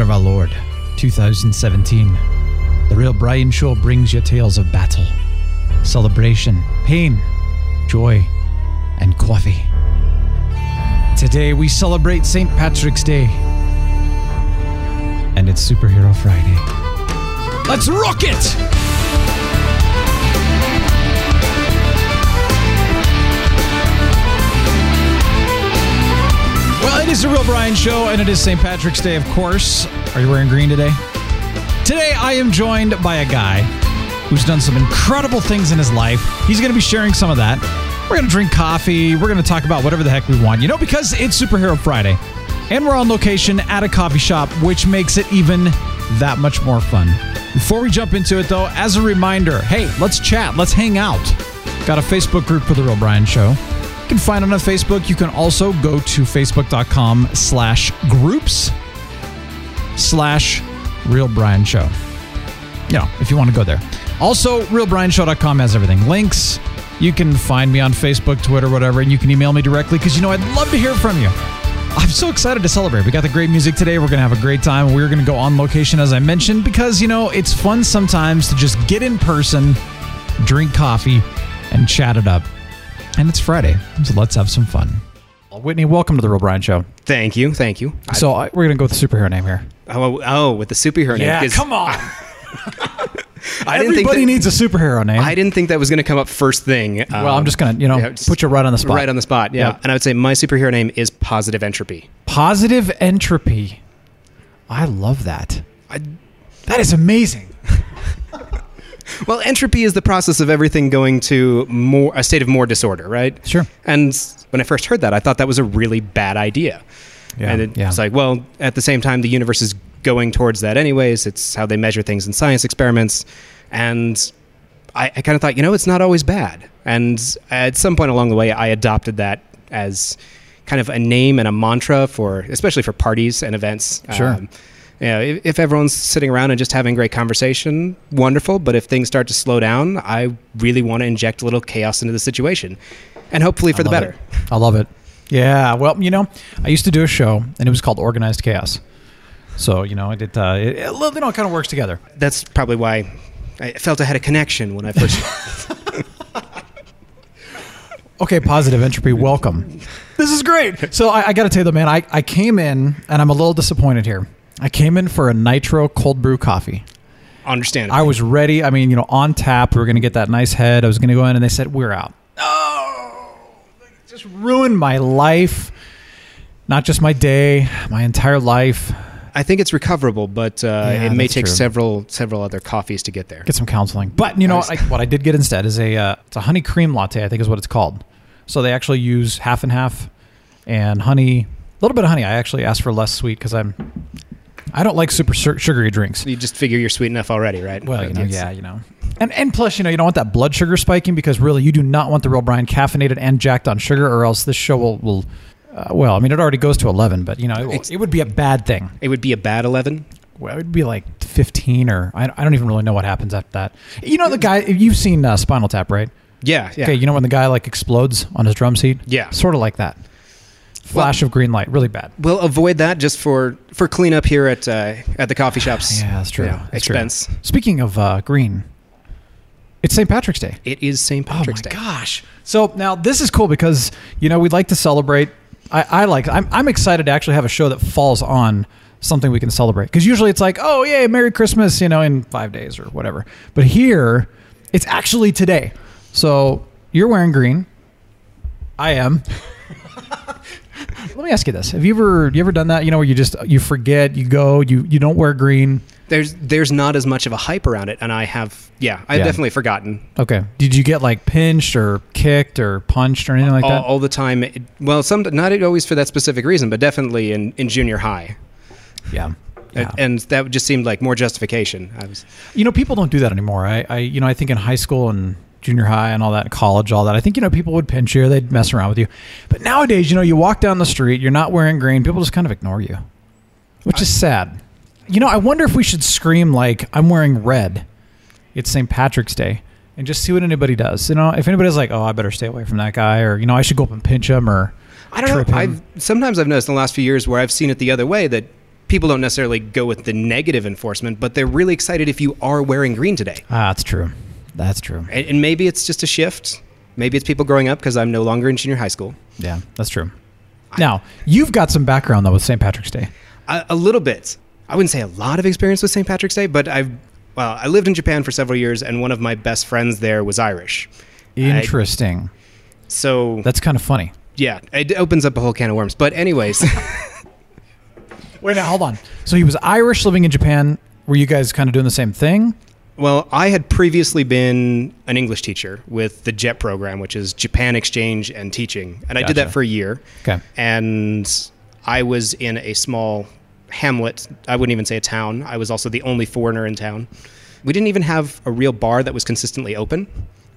Year of our Lord, 2017. The Real Brian Show brings you tales of battle, celebration, pain, joy, and coffee. Today we celebrate St. Patrick's Day, and it's Superhero Friday. Let's rock it! Is the Real Brian Show, and it is St. Patrick's Day, of course. Are you wearing green today? Today, I am joined by a guy who's done some incredible things in his life. He's going to be sharing some of that. We're going to drink coffee. We're going to talk about whatever the heck we want, you know, because it's Superhero Friday. And we're on location at a coffee shop, which makes it even that much more fun. Before we jump into it, though, as a reminder hey, let's chat, let's hang out. Got a Facebook group for The Real Brian Show. Can find on Facebook. You can also go to facebook.com slash groups slash Real Brian Show. You know, if you want to go there. Also, realbrianshow.com has everything. Links. You can find me on Facebook, Twitter, whatever, and you can email me directly because you know I'd love to hear from you. I'm so excited to celebrate. We got the great music today. We're going to have a great time. We're going to go on location, as I mentioned, because, you know, it's fun sometimes to just get in person, drink coffee, and chat it up. And it's Friday, so let's have some fun. Whitney, welcome to the Real Brian Show. Thank you, thank you. So I, we're going to go with the superhero name here. Oh, oh, with the superhero name. 'cause come on. I didn't think Everybody that, needs a superhero name. I didn't think that was going to come up first thing. Um, well, I'm just going to, you know, yeah, put you right on the spot. right on the spot. Yeah, Yep. and I would say my superhero name is Positive Entropy. Positive entropy. I love that. that is amazing. Well, entropy is the process of everything going to more a state of more disorder, right? Sure. And when I first heard that, I thought that was a really bad idea. Yeah, and it, yeah. it's like, well, at the same time, the universe is going towards that anyways. It's how they measure things in science experiments. And I, I kind of thought, you know, it's not always bad. And at some point along the way, I adopted that as kind of a name and a mantra for, especially for parties and events. Sure. Um, you know, if, if everyone's sitting around and just having great conversation, wonderful. But if things start to slow down, I really want to inject a little chaos into the situation, and hopefully for the better. it. I love it. Yeah. Well, you know, I used to do a show, and it was called Organized Chaos. So you know, it, it, uh, it, it you know, it kind of works together. That's probably why I felt I had a connection when I first. Okay, positive entropy. Welcome. This is great. So I, I got to tell you, though, man, I, I came in and I'm a little disappointed here. I came in for a nitro cold brew coffee. understand. I was ready. I mean, you know, on tap. We were going to get that nice head. I was going to go in, and they said we're out. Oh, just ruined my life. Not just my day, my entire life. I think it's recoverable, but uh, Yeah, it may take true. several several other coffees to get there. Get some counseling. But you know what I, what I did get instead is a uh, it's a honey cream latte. I think is what it's called. So they actually use half and half, and honey, a little bit of honey. I actually asked for less sweet because I'm I don't like super sur- sugary drinks. You just figure you're sweet enough already, right? Well, you know, yeah, you know. And and plus, you know, you don't want that blood sugar spiking because really, you do not want the real Brian caffeinated and jacked on sugar, or else this show will will. Uh, well, I mean, it already goes to eleven, but you know, it, will, it would be a bad thing. It would be a bad eleven. Well, it would be like fifteen, or I, I don't even really know what happens after that. You know, the guy you've seen uh, Spinal Tap, right? Yeah, yeah. Okay, you know when the guy like explodes on his drum seat? Yeah. sort of like that. Flash of green light, really bad. We'll avoid that just for for cleanup here at uh, at the coffee shops. Yeah, that's true. you know, That's true. expense. Speaking of uh, green, it's St. Patrick's Day. It is St. Patrick's oh my Day. gosh! So now this is cool because you know we'd like to celebrate. I, I like. I'm, I'm excited to actually have a show that falls on something we can celebrate because usually it's like, oh yeah, Merry Christmas, you know, in five days or whatever. But here, it's actually today. So you're wearing green. I am. Let me ask you this: Have you ever you ever done that? You know, where you just you forget, you go, you you don't wear green. There's there's not as much of a hype around it, and I have yeah, I've Yeah. definitely forgotten Okay. Did you get like pinched or kicked or punched or anything like all, that? all the time. Well, some not always for that specific reason, but definitely in, in junior high, yeah. And- Yeah. and that just seemed like more justification. I was You know, people don't do that anymore. I, I, you know, I think in high school and junior high and all that, college, all that. I think you know people would pinch you, they'd mess around with you. But nowadays, you know, you walk down the street, you're not wearing green, people just kind of ignore you, which is sad. You know, I wonder if we should scream like I'm wearing red. It's St. Patrick's Day, and just see what anybody does. You know, if anybody's like, "Oh, I better stay away from that guy," or you know, I should go up and pinch him, or I don't know. him. I've sometimes I've noticed in the last few years where I've seen it the other way that people don't necessarily go with the negative enforcement, but they're really excited if you are wearing green today. Ah, that's true. That's true. And, and maybe it's just a shift. Maybe it's people growing up because I'm no longer in junior high school. Yeah, that's true. Now, you've got some background though with St. Patrick's Day. A, a little bit. I wouldn't say a lot of experience with St. Patrick's Day, but I've well, I lived in Japan for several years, and one of my best friends there was Irish. Interesting. So That's kind of funny. yeah, it opens up a whole can of worms. But anyways, Wait, now hold on. So he was Irish living in Japan. Were you guys kind of doing the same thing? Well, I had previously been an English teacher with the JET program, which is Japan Exchange and Teaching, and I did that for a year. Okay. and I was in a small hamlet. I wouldn't even say a town. I was also the only foreigner in town. We didn't even have a real bar that was consistently open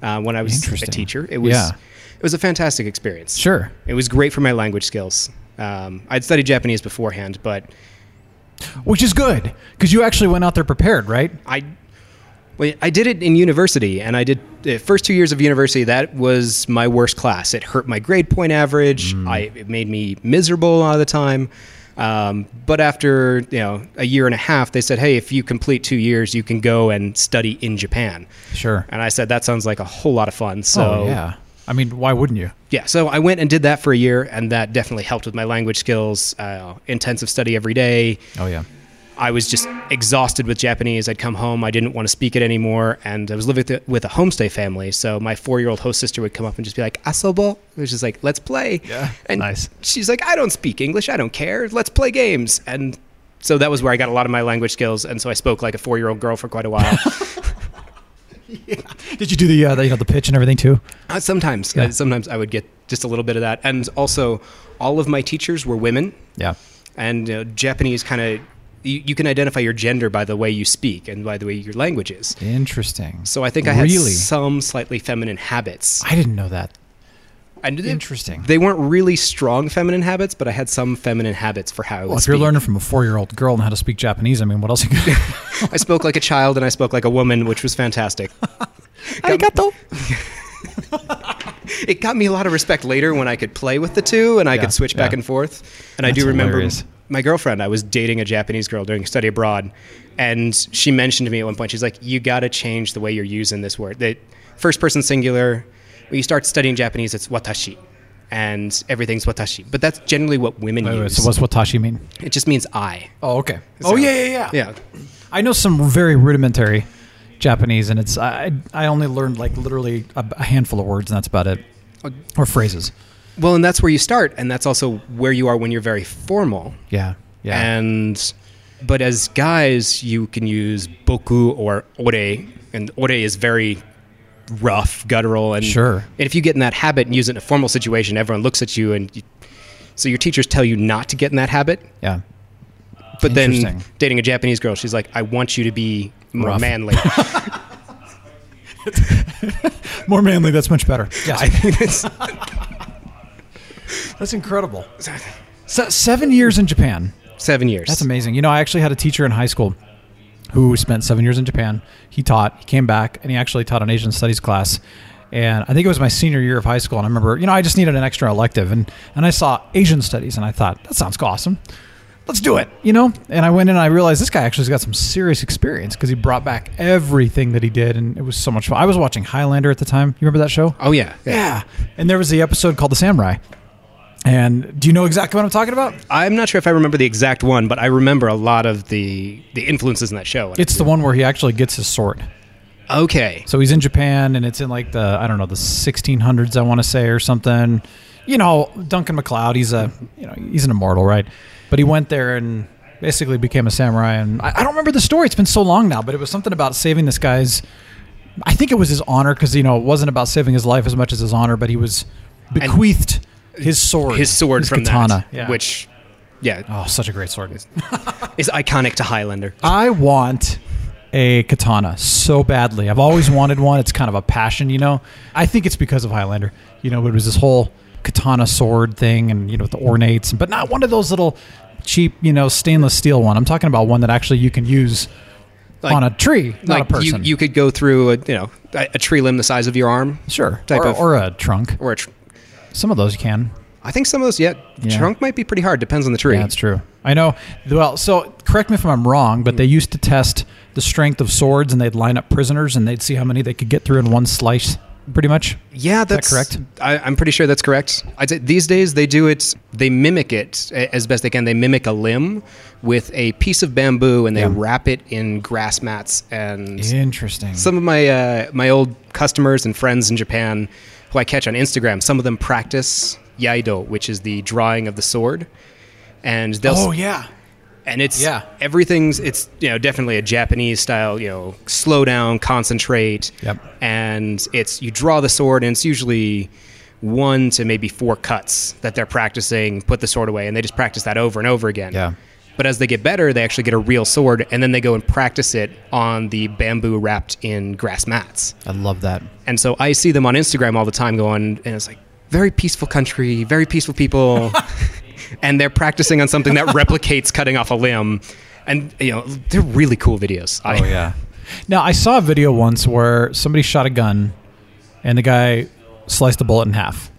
uh, when I was a teacher. It was Yeah. it was a fantastic experience. Sure. it was great for my language skills. Um, I'd studied Japanese beforehand, but Which is good because you actually went out there prepared, right? I well, I did it in university, and I did the first two years of university. That was my worst class. It hurt my grade point average. I it made me miserable a lot of the time. Um, but after you know a year and a half, they said, "Hey, if you complete two years, you can go and study in Japan." Sure. And I said, "That sounds like a whole lot of fun." So oh yeah. I mean, why wouldn't you? yeah, so I went and did that for a year, and that definitely helped with my language skills. Uh, intensive study every day. Oh yeah. I was just exhausted with Japanese. I'd come home, I didn't want to speak it anymore, and I was living with, with a homestay family. So my four-year-old host sister would come up and just be like, "Asobo," which is like, "Let's play." Yeah, and nice. She's like, "I don't speak English. I don't care. Let's play games." And so that was where I got a lot of my language skills, and so I spoke like a four-year-old girl for quite a while. Did you do the, uh, the you know the pitch and everything too? Uh, sometimes, Yeah. uh, sometimes I would get just a little bit of that, and also all of my teachers were women. Yeah. and uh, Japanese kind of you, you can identify your gender by the way you speak and by the way your language is. Interesting. So I think I had really. some slightly feminine habits. I didn't know that. And Interesting. They weren't really strong feminine habits, but I had some feminine habits for how I Well, if you're learning from a four-year-old girl and how to speak Japanese, I mean, what else? You can I spoke like a child and I spoke like a woman, which was fantastic. Arigato. It got me a lot of respect later when I could play with the two and I Yeah, could switch back and forth. And I do remember hilarious. My girlfriend, I was dating a Japanese girl during study abroad, and she mentioned to me at one point, she's like, You got to change the way you're using this word. The first person singular, when you start studying Japanese, it's watashi. And everything's watashi. But that's generally what women Wait, wait, use. so what's watashi mean? it just means I. Oh, okay. So- oh, yeah, yeah, yeah. Yeah. I know some very rudimentary Japanese, and it's I I only learned like literally a, a handful of words, and that's about it, oh. or phrases. Well, and that's where you start, and that's also where you are when you're very formal. Yeah, yeah. And but as guys, you can use boku or ore, and ore is very rough, guttural, and Sure. And if you get in that habit and use it in a formal situation, everyone looks at you, and you, so your teachers tell you not to get in that habit. yeah. But then dating a Japanese girl, she's like, "I want you to be more Rough. manly." More manly. That's much better. Yeah, I think it's that's incredible. So, seven years in Japan. seven years. That's amazing. You know, I actually had a teacher in high school who spent seven years in Japan. He taught, he came back, and he actually taught an Asian studies class. And I think it was my senior year of high school. And I remember, you know, I just needed an extra elective. And, and I saw Asian studies, and I thought, that sounds awesome. Let's do it, you know? And I went in and I realized this guy actually has got some serious experience because he brought back everything that he did. And it was so much fun. I was watching Highlander at the time. You remember that show? Oh yeah, Yeah. And there was the episode called The Samurai. And do you know exactly what I'm talking about? I'm not sure if I remember the exact one, but I remember a lot of the the influences in that show. It's the one where he actually gets his sword. okay. So he's in Japan, and it's in like the I don't know the 1600s, I want to say, or something. You know, Duncan MacLeod. He's a you know he's an immortal, right? But he went there and basically became a samurai. And I, I don't remember the story. It's been so long now, but it was something about saving this guy's. I think it was his honor because you know it wasn't about saving his life as much as his honor, but he was bequeathed his sword, His sword his from katana, that, yeah. which, yeah, oh, such a great sword. is iconic to Highlander. I want a katana so badly. I've always wanted one. It's kind of a passion, you know. I think it's because of Highlander. You know, it was this whole katana sword thing, and you know, with the ornates, but not one of those little cheap, you know, stainless steel one. I'm talking about one that actually you can use Like- on a tree, not like a person. you, you could go through a you know a, a tree limb the size of your arm, sure, type or, of- or a trunk. or a tr- Some of those you can. I think some of those, yeah, Yeah. trunk might be pretty hard. Depends on the tree. Yeah, that's true. I know. Well, so correct me if I'm wrong, but they used to test the strength of swords, and they'd line up prisoners, and they'd see how many they could get through in one slice. Pretty much. Yeah, that's correct? I, I'm pretty sure that's correct. I'd say these days they do it. They mimic it as best they can. They mimic a limb with a piece of bamboo, and they Yeah. wrap it in grass mats. And Interesting. some of my uh, my old customers and friends in Japan, who I catch on Instagram, some of them practice iaido, which is the drawing of the sword. And they'll oh yeah. and it's Yeah. everything's it's you know definitely a Japanese style you know slow down concentrate Yep. and it's you draw the sword and it's usually one to maybe four cuts that they're practicing put the sword away and they just practice that over and over again Yeah. But as they get better they actually get a real sword and then they go and practice it on the bamboo wrapped in grass mats I love that. and so I see them on Instagram all the time going, and it's like, very peaceful country, very peaceful people. and they're practicing on something that replicates cutting off a limb. And, you know, they're really cool videos. I- Oh yeah. Now I saw a video once where somebody shot a gun, and the guy sliced the bullet in half.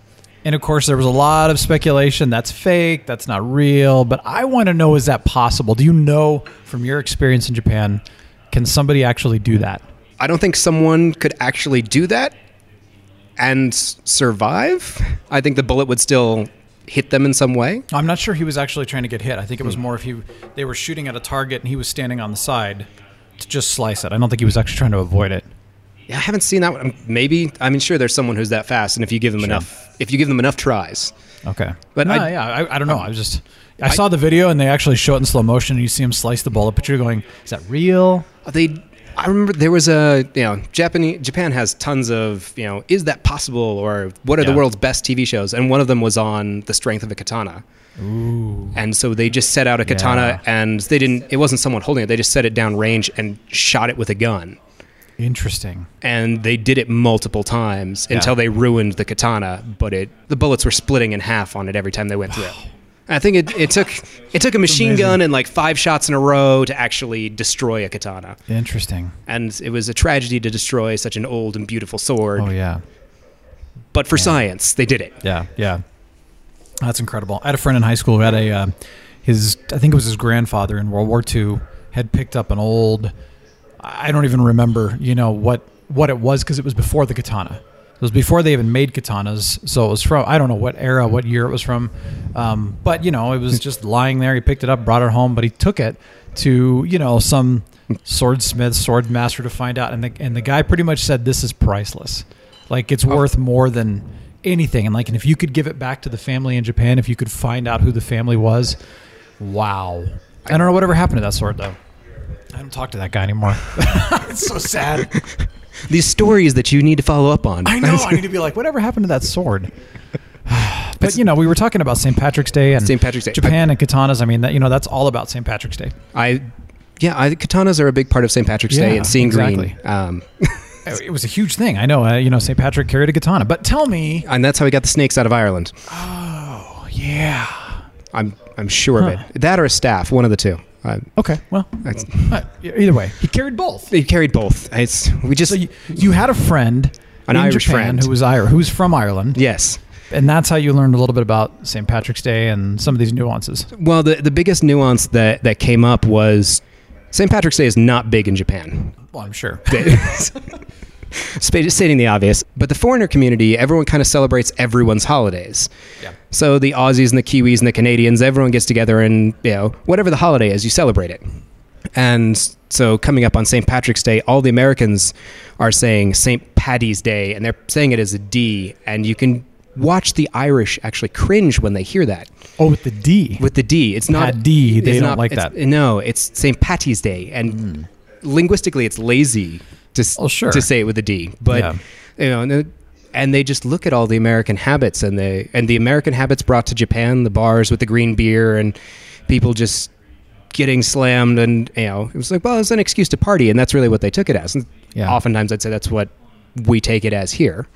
And of course, there was a lot of speculation that's fake, that's not real. But I want to know: is that possible? Do you know from your experience in Japan, can somebody actually do that? I don't think someone could actually do that and survive. I think the bullet would still hit them in some way. I'm not sure he was actually trying to get hit. I think it was hmm. more if he they were shooting at a target and he was standing on the side to just slice it. I don't think he was actually trying to avoid it. Yeah, I haven't seen that one. Maybe, I mean, sure, there's someone who's that fast, and if you give them Sure. enough, if you give them enough tries, Okay, But no, I- yeah, I, I don't know. I was just I, saw the video and they actually show it in slow motion and you see him slice the bullet, but you're going, is that real? Uh, they I remember there was a you know Japanese Japan has tons of you know is that possible or what are the world's best TV shows and one of them was on the strength of a katana. Ooh, And so they just set out a katana Yeah. and they didn't it wasn't someone holding it they just set it down range and shot it with a gun. Interesting. And they did it multiple times Yeah. until they ruined the katana, but it the bullets were splitting in half on it every time they went through. I think it, it took it took a machine gun and like five shots in a row to actually destroy a katana Interesting. and it was a tragedy to destroy such an old and beautiful sword. Oh yeah, But for science, they did it. yeah, yeah. That's incredible. I had a friend in high school who had a uh, his I think it was his grandfather in World War II had picked up an old I don't even remember you know what what it was because it was before the katana. It was before they even made katanas, so it was from I don't know what era, what year it was from, um, but you know it was just lying there. He picked it up, brought it home, but he took it to you know some swordsmith, sword master to find out, and the and the guy pretty much said this is priceless, like it's worth more than anything, and like and if you could give it back to the family in Japan, if you could find out who the family was, wow. I don't know whatever happened to that sword though. I don't talk to that guy anymore. it's so sad. These stories that you need to follow up on. I know. I need to be like, whatever happened to that sword? but you know, we were talking about St. Patrick's Day and St. Patrick's Day. Japan and katanas. I mean, that you know, that's all about St. Patrick's Day. I, yeah, I, katanas are a big part of St. Patrick's Day and seeing exactly. green. Um, It was a huge thing. I know. Uh, you know, St. Patrick carried a katana. But tell me, and that's how he got the snakes out of Ireland. oh yeah, I'm I'm sure of it. That or a staff, one of the two. Uh, okay. Well, that's, uh, either way, he carried both. they carried both. It's we just So you, you had a friend, An in Irish Japan friend. who was Irish, who was from Ireland, yes. and that's how you learned a little bit about St. Patrick's Day and some of these nuances. Well, the the biggest nuance that that came up was St. Patrick's Day is not big in Japan. Well, I'm sure. Spa- stating the obvious, but the foreigner community, everyone kind of celebrates everyone's holidays. Yeah. So the Aussies and the Kiwis and the Canadians, everyone gets together and, you know, whatever the holiday is, you celebrate it. And so coming up on St. Patrick's Day, all the Americans are saying St. Paddy's Day, and they're saying it as a D, and you can watch the Irish actually cringe when they hear that Oh, with the D. with the D. It's not D. they it's don't not- like that. No, it's St. Patty's Day, and hmm. linguistically, it's lazy to s- Oh, sure. to say it with a D. But Yeah. you know, and, and they just look at all the American habits and the and the American habits brought to Japan, the bars with the green beer and people just getting slammed, and you know, it was like, well, it's an excuse to party, and that's really what they took it as. And Yeah. Oftentimes, I'd say that's what we take it as here.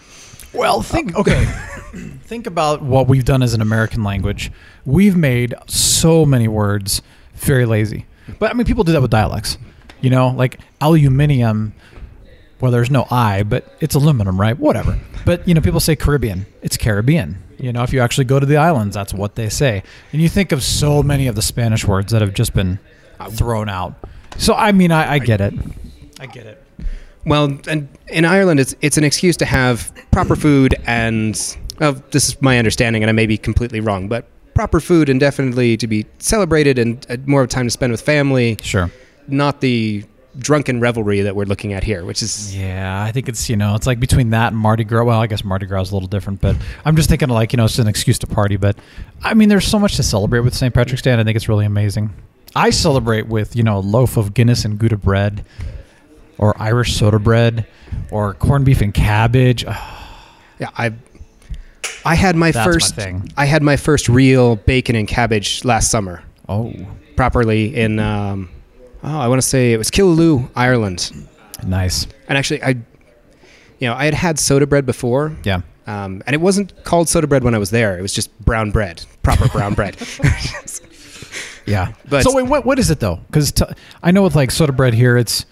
Well, think uh, okay. think about what we've done as an American language. We've made so many words very lazy. But I mean, people do that with dialects. You know, like aluminium. Well, there's no I, but it's aluminum, right? Whatever. But you know, people say Caribbean. It's Caribbean. You know, if you actually go to the islands, that's what they say. And you think of so many of the Spanish words that have just been thrown out. So I mean, I, I get it. I get it. Well, and in Ireland, it's it's an excuse to have proper food and well, this is my understanding, and I may be completely wrong, but proper food and definitely to be celebrated and uh, more time to spend with family, Sure. not the drunken revelry that we're looking at here, which is Yeah, I think it's you know it's like between that and Mardi Gras. Well, I guess Mardi Gras is a little different, but I'm just thinking like you know it's an excuse to party. But I mean, there's so much to celebrate with St. Patrick's Day, and I think it's really amazing. I celebrate with you know a loaf of Guinness and Gouda bread, or Irish soda bread, or corned beef and cabbage. yeah. I I had my That's my first thing. I had my first real bacon and cabbage last summer, Oh, properly in um, oh I want to say it was Killaloe, Ireland, nice. and actually I you know I had had soda bread before. Yeah. Um, and it wasn't called soda bread when I was there. It was just brown bread, proper brown bread. Yeah. But- so wait, what what is it though? Because t- I know with like soda bread here, it's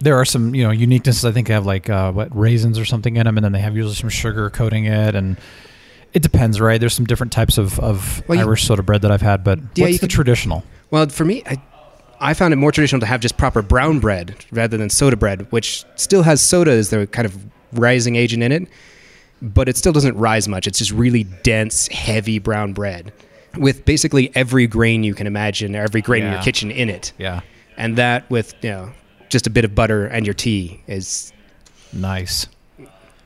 there are some you know uniquenesses. I think they have like uh, what raisins or something in them, and then they have usually some sugar coating it, and it depends, right? There's some different types of of Well, you- Irish soda bread that I've had, but Yeah, what's the could- traditional? well, for me, I, I found it more traditional to have just proper brown bread rather than soda bread, which still has soda as the kind of rising agent in it, but it still doesn't rise much. It's just really dense, heavy brown bread with basically every grain you can imagine, every grain in your kitchen in it. Yeah, And that with, you know, just a bit of butter and your tea is. nice.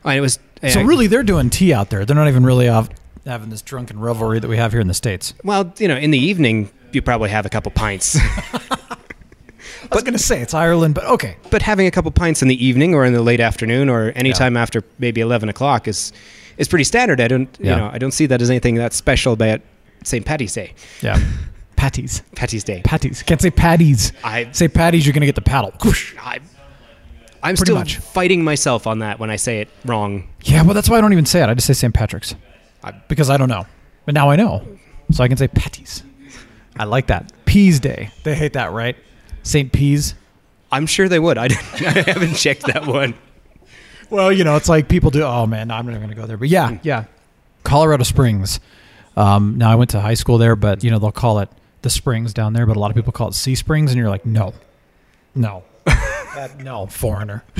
And it was. So uh, really, they're doing tea out there. They're not even really off having this drunken revelry that we have here in the states. Well, you know, in the evening, you probably have a couple pints. I was gonna say it's Ireland, but okay. but having a couple pints in the evening or in the late afternoon or any Yeah. time after maybe 11 o'clock is is pretty standard. I don't, Yeah. you know, I don't see that as anything that's special about St. Patty's Day. Yeah, patties, Patty's Day. patties. Can't say patties. I, Say patties, you're gonna get the paddle. I, I'm Pretty still much. fighting myself on that when I say it wrong. Yeah, well, that's why I don't even say it. I just say St. Patrick's I- because I don't know, but now I know, so I can say patties. I like that. Peas Day. They hate that, right? St. Peas. I'm sure they would. I, didn't- I haven't checked that one. Well, you know, it's like people do. Oh man, I'm never going to go there. But yeah, yeah, Colorado Springs. Um, now I went to high school there, but you know they'll call it the Springs down there, but a lot of people call it Sea Springs, and you're like, no, no, that, no, foreigner.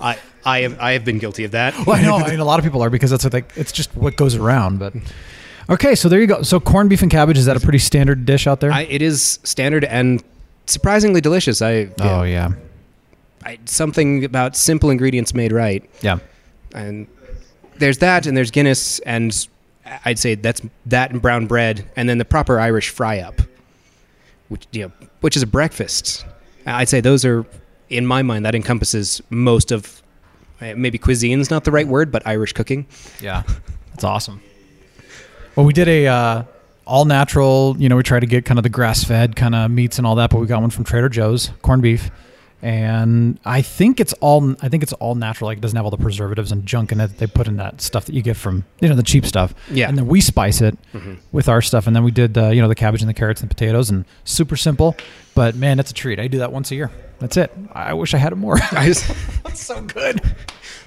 I, I, have, I have been guilty of that. Well, I know. I mean, a lot of people are because that's what they, it's just what goes around. But okay, so there you go. So corned beef and cabbage is that a pretty standard dish out there? I, it is standard and surprisingly delicious. I, oh yeah, I something about simple ingredients made right. yeah. and there's that and there's guinness and i'd say that's that and brown bread and then the proper irish fry up which you know which is a breakfast i'd say those are in my mind that encompasses most of uh, maybe cuisine's not the right word but irish cooking Yeah, that's awesome. Well, we did a uh, all natural. You know, we try to get kind of the grass fed kind of meats and all that, but we got one from Trader Joe's, corned beef, and I think it's all. I think it's all natural. Like it doesn't have all the preservatives and junk in it that they put in that stuff that you get from you know the cheap stuff. Yeah. and then we spice it with our stuff, and then we did uh, you know the cabbage and the carrots and the potatoes, and super simple. But man, it's a treat. I do that once a year. That's it. I wish I had it more. That's so good.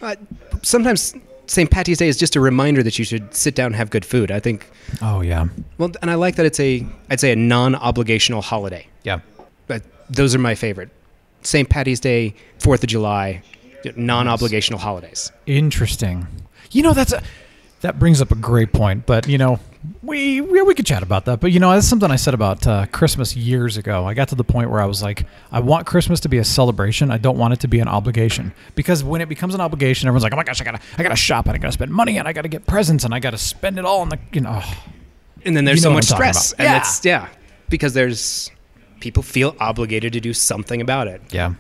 uh, sometimes st patty's day is just a reminder that you should sit down and have good food i think Oh yeah, well and i like that it's a i'd say a non-obligational holiday yeah. but those are my favorite. St. Patty's Day, Fourth of July, non-obligational holidays. Interesting. You know, that's a, that brings up a great point. But you know, we we, we could chat about that. But you know, that's something I said about uh, Christmas years ago. I got to the point where I was like, I want Christmas to be a celebration. I don't want it to be an obligation because when it becomes an obligation, everyone's like, oh my gosh, I gotta I gotta shop and I gotta spend money and I gotta get presents and I gotta spend it all on the you know. And then there's You so much what I'm talking stress, and Yeah. it's yeah, because there's people feel obligated to do something about it. Yeah.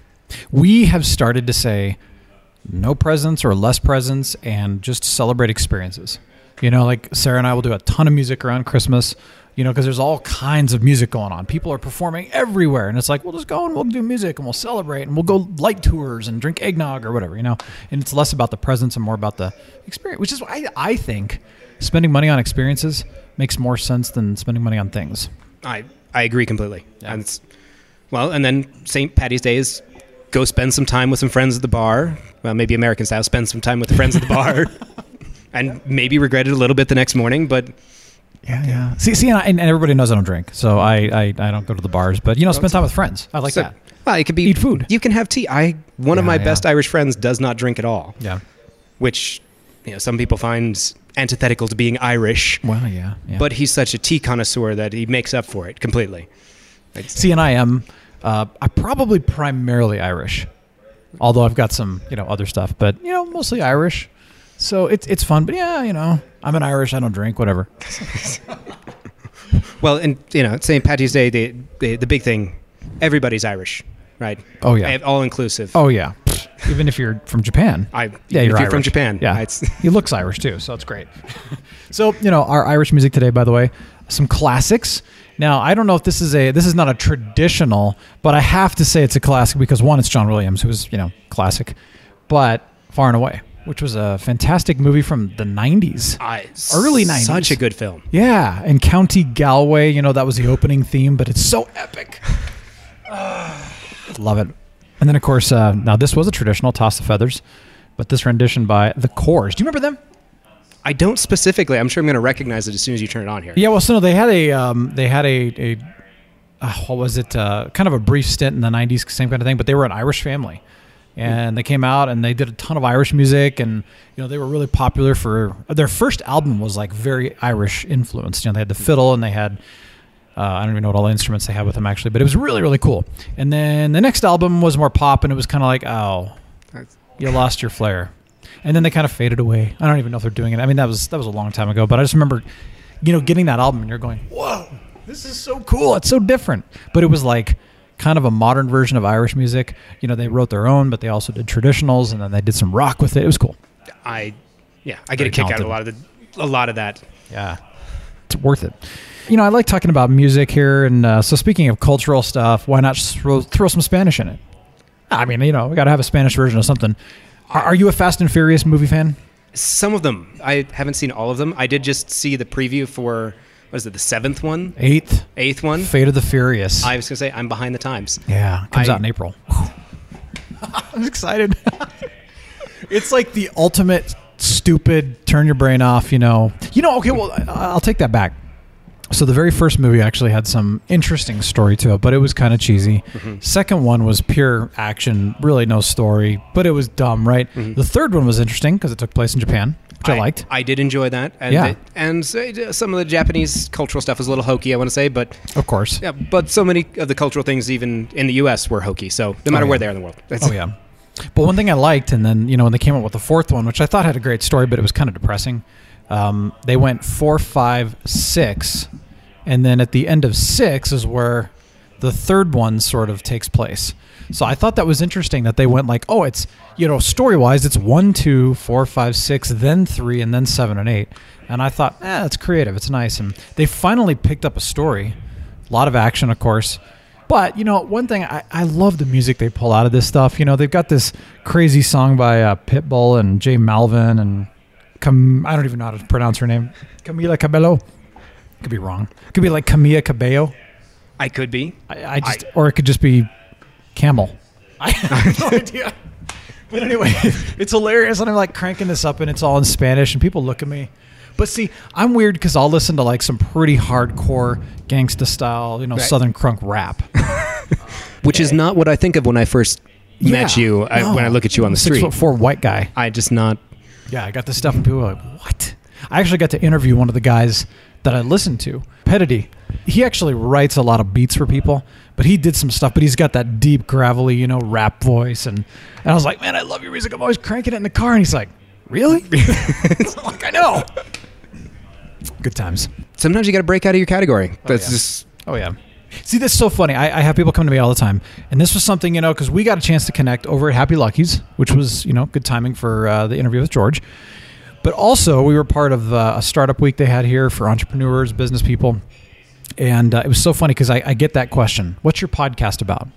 We have started to say no presents or less presents and just celebrate experiences. You know, like Sarah and I will do a ton of music around Christmas, you know, because there's all kinds of music going on. People are performing everywhere. And it's like, we'll just go and we'll do music and we'll celebrate and we'll go light tours and drink eggnog or whatever, you know. And it's less about the presents and more about the experience, which is why I, I think spending money on experiences makes more sense than spending money on things. I I agree completely. Yeah. And it's, well, and then St. Patty's Day is go spend some time with some friends at the bar. Well, maybe American style, spend some time with the friends at the bar. and maybe regret it a little bit the next morning. But Yeah, yeah. See, see, and, I, and everybody knows I don't drink, so I, I, I don't go to the bars. But you know, spend time with friends. I like so- that. well, it could be Eat food. You can have tea. I one of my yeah. best Irish friends does not drink at all, Yeah. which you know some people find antithetical to being Irish. Well, yeah. yeah. But he's such a tea connoisseur that he makes up for it completely. see, and I am, uh, I'm probably primarily Irish, although I've got some, you know, other stuff. But you know, mostly Irish. So it's it's fun. But yeah, you know, I'm an Irish. I don't drink. Whatever. Well, and you know, St. Patty's Day, the, the the big thing, everybody's Irish, right? Oh, yeah. all inclusive. Oh yeah. Even if you're from Japan. I Yeah, if you're, you're from Japan. Yeah, it's, he looks Irish too, so it's great. so you know, our Irish music today, by the way, some classics. Now, I don't know if this is a this is not a traditional, but I have to say it's a classic because one, it's John Williams, who's you know classic, but Far and Away, which was a fantastic movie from the '90s. I, Early 90s. Such a good film. Yeah, and County Galway, you know, that was the opening theme, but it's so epic. Love it. And then, of course, uh, now this was a traditional Toss the Feathers, but this rendition by The Corrs. Do you remember them? I don't specifically. I'm sure I'm going to recognize it as soon as you turn it on here. Yeah, well, so no, they had a um, they had a, a uh, what was it? Uh, kind of a brief stint in the '90s, same kind of thing. But they were an Irish family, and they came out and they did a ton of Irish music, and you know they were really popular for their first album was like very Irish influenced. You know, they had the fiddle and they had. Uh, I don't even know what all the instruments they had with them actually, but it was really, really cool. And then the next album was more pop, and it was kind of like, oh, you lost your flair. And then they kind of faded away. I don't even know if they're doing it. I mean, that was that was a long time ago, but I just remember, you know, getting that album and you're going, whoa, this is so cool. It's so different. But it was like kind of a modern version of Irish music. You know, they wrote their own, but they also did traditionals, and then they did some rock with it. It was cool. I, yeah, I get Very a kick out of a lot of the, a lot of that. Yeah, it's worth it. You know, I like talking about music here, and uh, so speaking of cultural stuff, why not throw, throw some Spanish in it? I mean, you know, we got to have a Spanish version of something. Are, are you a Fast and Furious movie fan? Some of them, I haven't seen all of them. I did just see the preview for what is it, the seventh one, Eighth, eighth Eighth one. Fate of the Furious. I was gonna say I'm behind the times. Yeah, it comes I- out in April. I'm excited. it's like the ultimate stupid turn your brain off, you know. You know, okay, well, I- I'll take that back. So the very first movie actually had some interesting story to it, but it was kind of cheesy. Mm-hmm. Second one was pure action, really no story, but it was dumb, right? Mm-hmm. The third one was interesting because it took place in Japan, which I, liked. I did enjoy that. And Yeah. it- and uh, some of the Japanese cultural stuff was a little hokey, I want to say, but Of course. yeah, but so many of the cultural things, even in the U.S., were hokey. So no matter yeah. where they are in the world, That's- Oh yeah. But one thing I liked, and then you know when they came up with the fourth one, which I thought had a great story, but it was kind of depressing. Um, they went four, five, six, and then at the end of six is where the third one sort of takes place. So I thought that was interesting that they went like, oh, it's you know story wise, it's one, two, four, five, six, then three, and then seven and eight. And I thought, eh, that's creative. It's nice, and they finally picked up a story. A lot of action, of course. But you know, one thing I, I love the music they pull out of this stuff. You know, they've got this crazy song by uh, Pitbull and J Balvin and Cam- I don't even know how to pronounce her name, Camila Cabello. Could be wrong. Could be like Camilla Cabello. I could be. I, I just, or it could just be Camel. I have no idea. But anyway, it's hilarious, and I'm like cranking this up, and it's all in Spanish, and people look at me. But see, I'm weird because I'll listen to like some pretty hardcore gangsta style, you know, Right. Southern crunk rap. Which is not what I think of when I first met Yeah, you. I, no. when I look at you on the Six street, foot four white guy. I just not. Yeah, I got this stuff, and people are like, "What?" I actually got to interview one of the guys that I listened to, Pedity. He actually writes a lot of beats for people, but he did some stuff. But he's got that deep, gravelly, you know, rap voice, and and I was like, "Man, I love your music. I'm always cranking it in the car." And he's like, "Really?" Like, "I know." Good times. Sometimes you got to break out of your category. That's yeah. just Oh yeah. See, this is so funny. I, I have people come to me all the time, and this was something you know because we got a chance to connect over at Happy Lucky's, which was you know good timing for uh, the interview with George. But also, we were part of uh, a startup week they had here for entrepreneurs, business people, and uh, it was so funny because I, I get that question: "What's your podcast about?"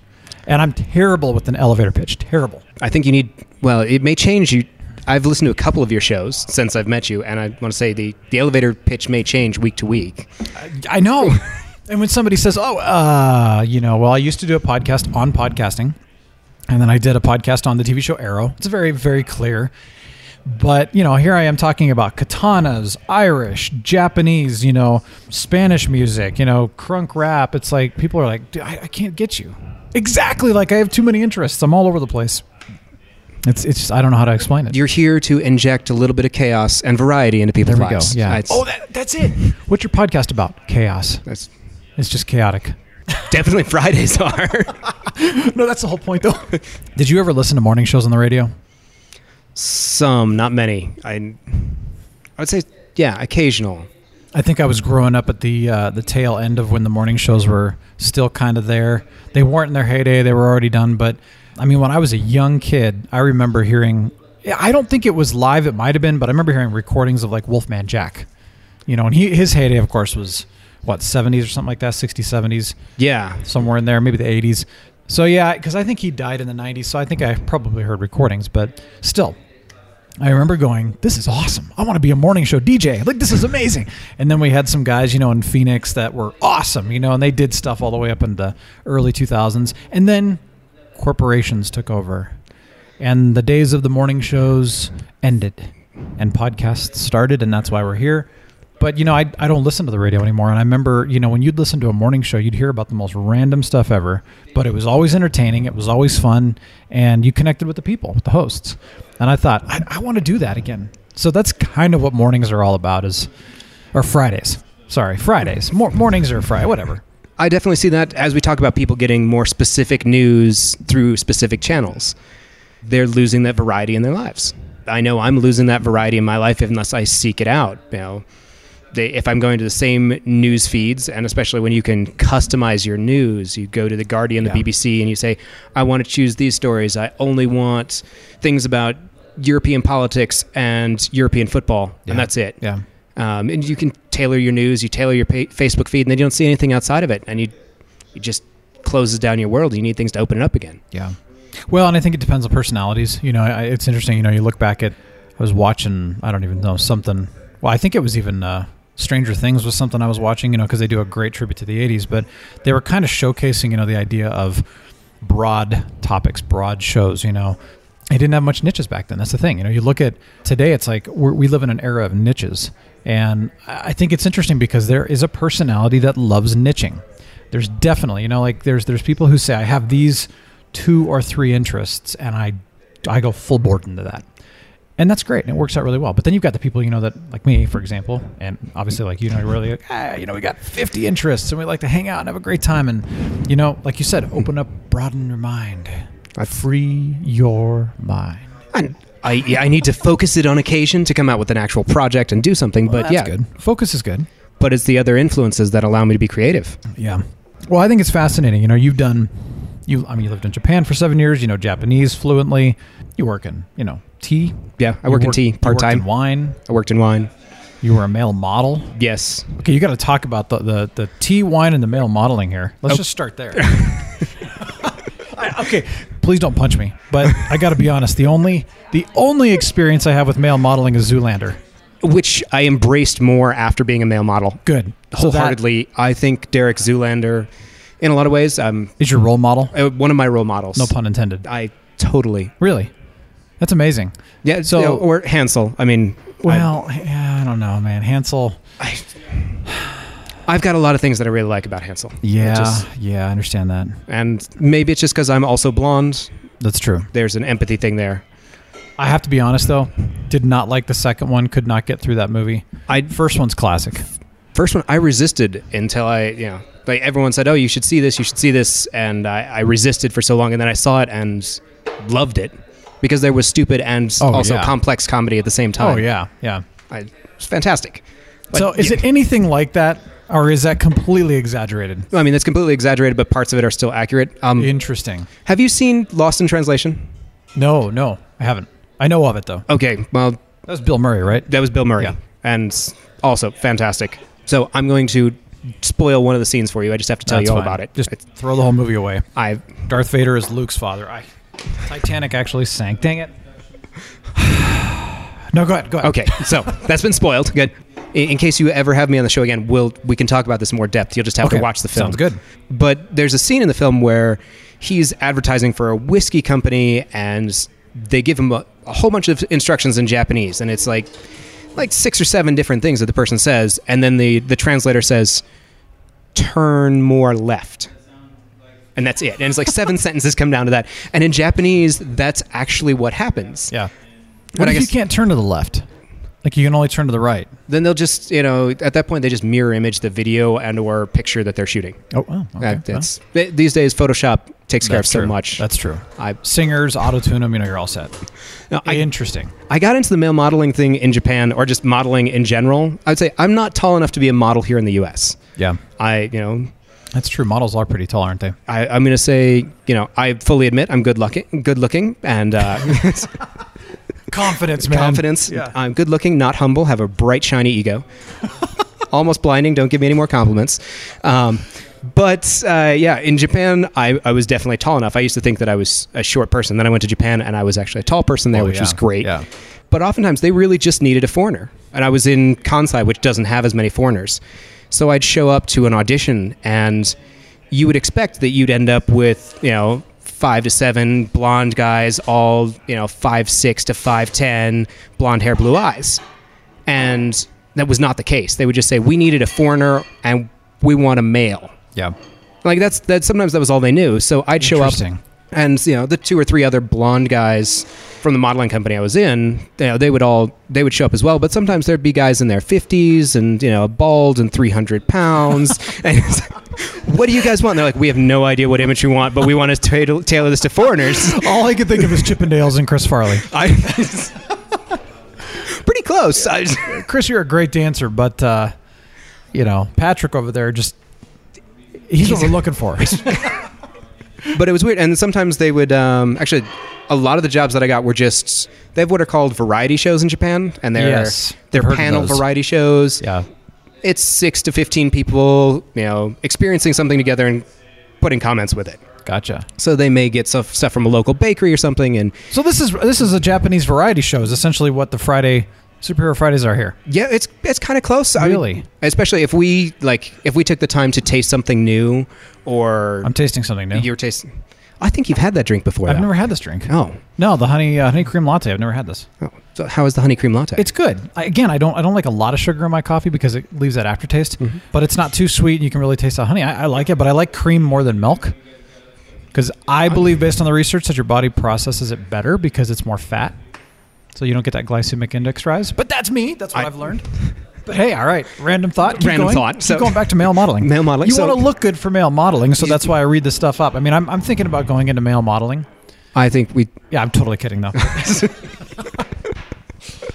And I'm terrible with an elevator pitch. Terrible. I think you need. Well, it may change. You, I've listened to a couple of your shows since I've met you, and I want to say the the elevator pitch may change week to week. I know. and when somebody says, "Oh, uh, you know, well, I used to do a podcast on podcasting, and then I did a podcast on the TV show Arrow," it's very, very clear. But, you know, here I am talking about katanas, Irish, Japanese, you know, Spanish music, you know, crunk rap. It's like people are like, I, I can't get you. Exactly. Like I have too many interests. I'm all over the place. It's, it's just, I don't know how to explain it. You're here to inject a little bit of chaos and variety into people's there we go. lives. Yeah. It's- Oh, that, that's it. What's your podcast about? Chaos. that's It's just chaotic. definitely Fridays are. No, that's the whole point, though. Did you ever listen to morning shows on the radio? Some, not many. I, I would say, yeah, occasional. I think I was growing up at the uh, the tail end of when the morning shows were still kind of there. They weren't in their heyday; they were already done. But I mean, when I was a young kid, I remember hearing. I don't think it was live; it might have been, but I remember hearing recordings of like Wolfman Jack. You know, and he his heyday, of course, was what seventies or something like that, 60s, 70s, Yeah. somewhere in there, maybe the eighties. So yeah, because I think he died in the nineties, so I think I probably heard recordings, but still, I remember going, "This is awesome! I want to be a morning show DJ. Like this is amazing." And then we had some guys, you know, in Phoenix that were awesome, you know, and they did stuff all the way up in the early 2000s. And then corporations took over, and the days of the morning shows ended, and podcasts started, and that's why we're here. But you know, I, I don't listen to the radio anymore, and I remember, you know, when you'd listen to a morning show, you'd hear about the most random stuff ever, but it was always entertaining, it was always fun, and you connected with the people, with the hosts. And I thought, I, I want to do that again. So that's kind of what mornings are all about, is or Fridays. Sorry, Fridays. Mor- mornings or Friday, whatever. I definitely see that as we talk about people getting more specific news through specific channels. They're losing that variety in their lives. I know I'm losing that variety in my life unless I seek it out. You know, they, if I'm going to the same news feeds, and especially when you can customize your news, you go to the Guardian, the Yeah. BBC, and you say, "I want to choose these stories. I only want things about European politics and European football, Yeah. and that's it." Yeah. um, and you can tailor your news, you tailor your pa- Facebook feed, and then you don't see anything outside of it, and you it just closes down your world. You need things to open it up again. Yeah. Well, and I think it depends on personalities. You know, I, it's interesting. You know, you look back at, I was watching, I don't even know, something. Well, I think it was even uh, Stranger Things was something I was watching, you know, because they do a great tribute to the 80s, but they were kind of showcasing, you know, the idea of broad topics, broad shows, you know. They didn't have much niches back then. That's the thing. You know, you look at today, it's like we live in an era of niches. And I I think it's interesting because there is a personality that loves niching. There's definitely, you know, like there's there's people who say I have these two or three interests and I I go full board into that. And that's great and it works out really well. But then you've got the people, you know, that like me, for example, and obviously like you know, you're really like, ah, you know, we got 50 interests and we like to hang out and have a great time and you know, like you said, open up, broaden your mind. Free your mind. And I yeah, I need to focus it on occasion to come out with an actual project and do something. Well, but yeah, good. Focus is good. but it's the other influences that allow me to be creative. Yeah. Well, I think it's fascinating. You know, you've done, you. I mean, you lived in Japan for seven years. You know Japanese fluently. You work in, you know, tea. Yeah, I work in tea you worked part in time. wine. I worked in wine. You were a male model. Yes, Okay, you got to talk about the, the the tea, wine, and the male modeling here. Let's Oh. just start there. I- okay, please don't punch me. But I got to be honest. The only the only experience I have with male modeling is Zoolander. which I embraced more after being a male model. Good. So that Wholeheartedly, I think Derek Zoolander, in a lot of ways, um, is your role model. uh, one of my role models. No pun intended. I totally. Really, that's amazing. Yeah. So- So or Hansel. I mean, Well, yeah, I don't know, man. Hansel. I, I've got a lot of things that I really like about Hansel. Yeah, just- yeah, I understand that. and maybe it's just because I'm also blonde. That's true. There's an empathy thing there. I have to be honest though, did not like the second one. Could not get through that movie. I First one's classic. first one I resisted until I, you know, like everyone said, "Oh, you should see this. You should see this," and I, I resisted for so long, and then I saw it and loved it because there was stupid and Oh, also yeah. complex comedy at the same time. Oh yeah, yeah. I, it's fantastic. But, so is yeah, it anything like that, or is that completely exaggerated? I mean, it's completely exaggerated, but parts of it are still accurate. Um, Interesting. have you seen Lost in Translation? No, no, I haven't. I know of it though. Okay, well, That was Bill Murray, right? that was Bill Murray, Yeah. and also fantastic. So I'm going to spoil one of the scenes for you. I just have to tell That's you all fine. about it. Just It's- throw the whole movie away. I Darth Vader is Luke's father. I Titanic actually sank. Dang it. no, go ahead. Go ahead. Okay, so that's been spoiled. Good. In, in case you ever have me on the show again, we'll we can talk about this in more depth. You'll just have Okay, to watch the film. sounds good. But there's a scene in the film where he's advertising for a whiskey company, and they give him a, a whole bunch of instructions in Japanese, and it's like like six or seven different things that the person says, and then the the translator says, "Turn more left." And that's it. And it's like seven sentences come down to that. And in Japanese, that's actually what happens. Yeah. But What I if you can't turn to the left? Like you can only turn to the right. Then they'll just, you know, at that point, they just mirror image the video and or picture that they're shooting. Oh, well, okay. That- that's th- these days, Photoshop takes care of so true. much. That's true. I, Singers, auto tune them, you know, you're all set. no, I, Interesting. I got into the male modeling thing in Japan, or just modeling in general. I'd say I'm not tall enough to be a model here in the U.S. Yeah. I, you know, That's true. Models are pretty tall, aren't they? I, I'm going to say, you know, I fully admit I'm good looking, good looking, and uh, Confidence, man. confidence. Yeah. I'm good looking, not humble. Have a bright, shiny ego. Almost blinding. Don't give me any more compliments. Um, but uh, yeah, in Japan, I, I was definitely tall enough. I used to think that I was a short person. Then I went to Japan, and I was actually a tall person there, Oh, which yeah. was great. Yeah. But oftentimes they really just needed a foreigner. And I was in Kansai, which doesn't have as many foreigners. So I'd show up to an audition, and you would expect that you'd end up with, you know, five to seven blonde guys, all, you know, five, six to five, ten, blonde hair, blue eyes. And that was not the case. They would just say, we needed a foreigner and we want a male. Yeah. Like that's that. Sometimes that was all they knew. So I'd show up. And you know the two or three other blonde guys from the modeling company I was in, you know, they would all they would show up as well. But sometimes there'd be guys in their fifties and you know bald and three hundred pounds. and it's like, what do you guys want? And they're like, we have no idea what image we want, but we want to tailor, tailor this to foreigners. All I could think of is Chippendales and Chris Farley. I, pretty close. I, Chris, you're a great dancer, but uh, you know Patrick over there just he's what we're looking for. But it was weird. And sometimes they would um, actually. A lot of the jobs that I got were just they have what are called variety shows in Japan, and they're Yes, they're I've panel variety shows. yeah. It's six to fifteen people, you know, experiencing something together and putting comments with it. Gotcha. So they may get stuff, stuff from a local bakery or something, and So this is this is a Japanese variety show. Is essentially what the Friday superhero Fridays are here. yeah, it's it's kind of close. I mean, Really? especially if we like if we took the time to taste something new, or I'm tasting something new. you're tasting. I think you've had that drink before. I've though. never had this drink. Oh. No, the honey uh, honey cream latte. I've never had this. oh, so how is the honey cream latte? It's good. I, again, I don't I don't like a lot of sugar in my coffee because it leaves that aftertaste. Mm-hmm. But it's not too sweet. and You can really taste the honey. I, I like it, but I like cream more than milk because I believe, based on the research, that your body processes it better because it's more fat, so you don't get that glycemic index rise. But that's me. That's what I- have learned. But hey, all right, random thought. Keep Random going. thought. Keep So- going back to male modeling. Male modeling, You so- want to look good for male modeling, so that's why I read this stuff up. I mean, I'm, I'm thinking about going into male modeling. I think we. Yeah, I'm totally kidding though.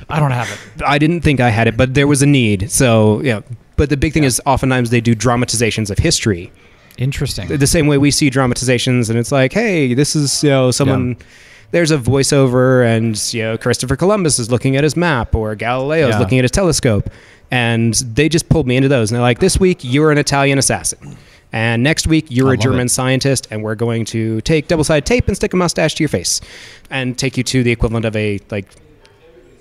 I don't have it. I didn't think I had it, but there was a need. So yeah. But the big thing is, oftentimes they do dramatizations of history. Interesting. the same way we see dramatizations and it's like hey this is you know someone there's a voiceover and you know christopher columbus is looking at his map or galileo is Yeah. looking at his telescope and they just pulled me into those and they're like this week you're an italian assassin and next week you're I a german it. scientist and we're going to take double-sided tape and stick a mustache to your face and take you to the equivalent of a like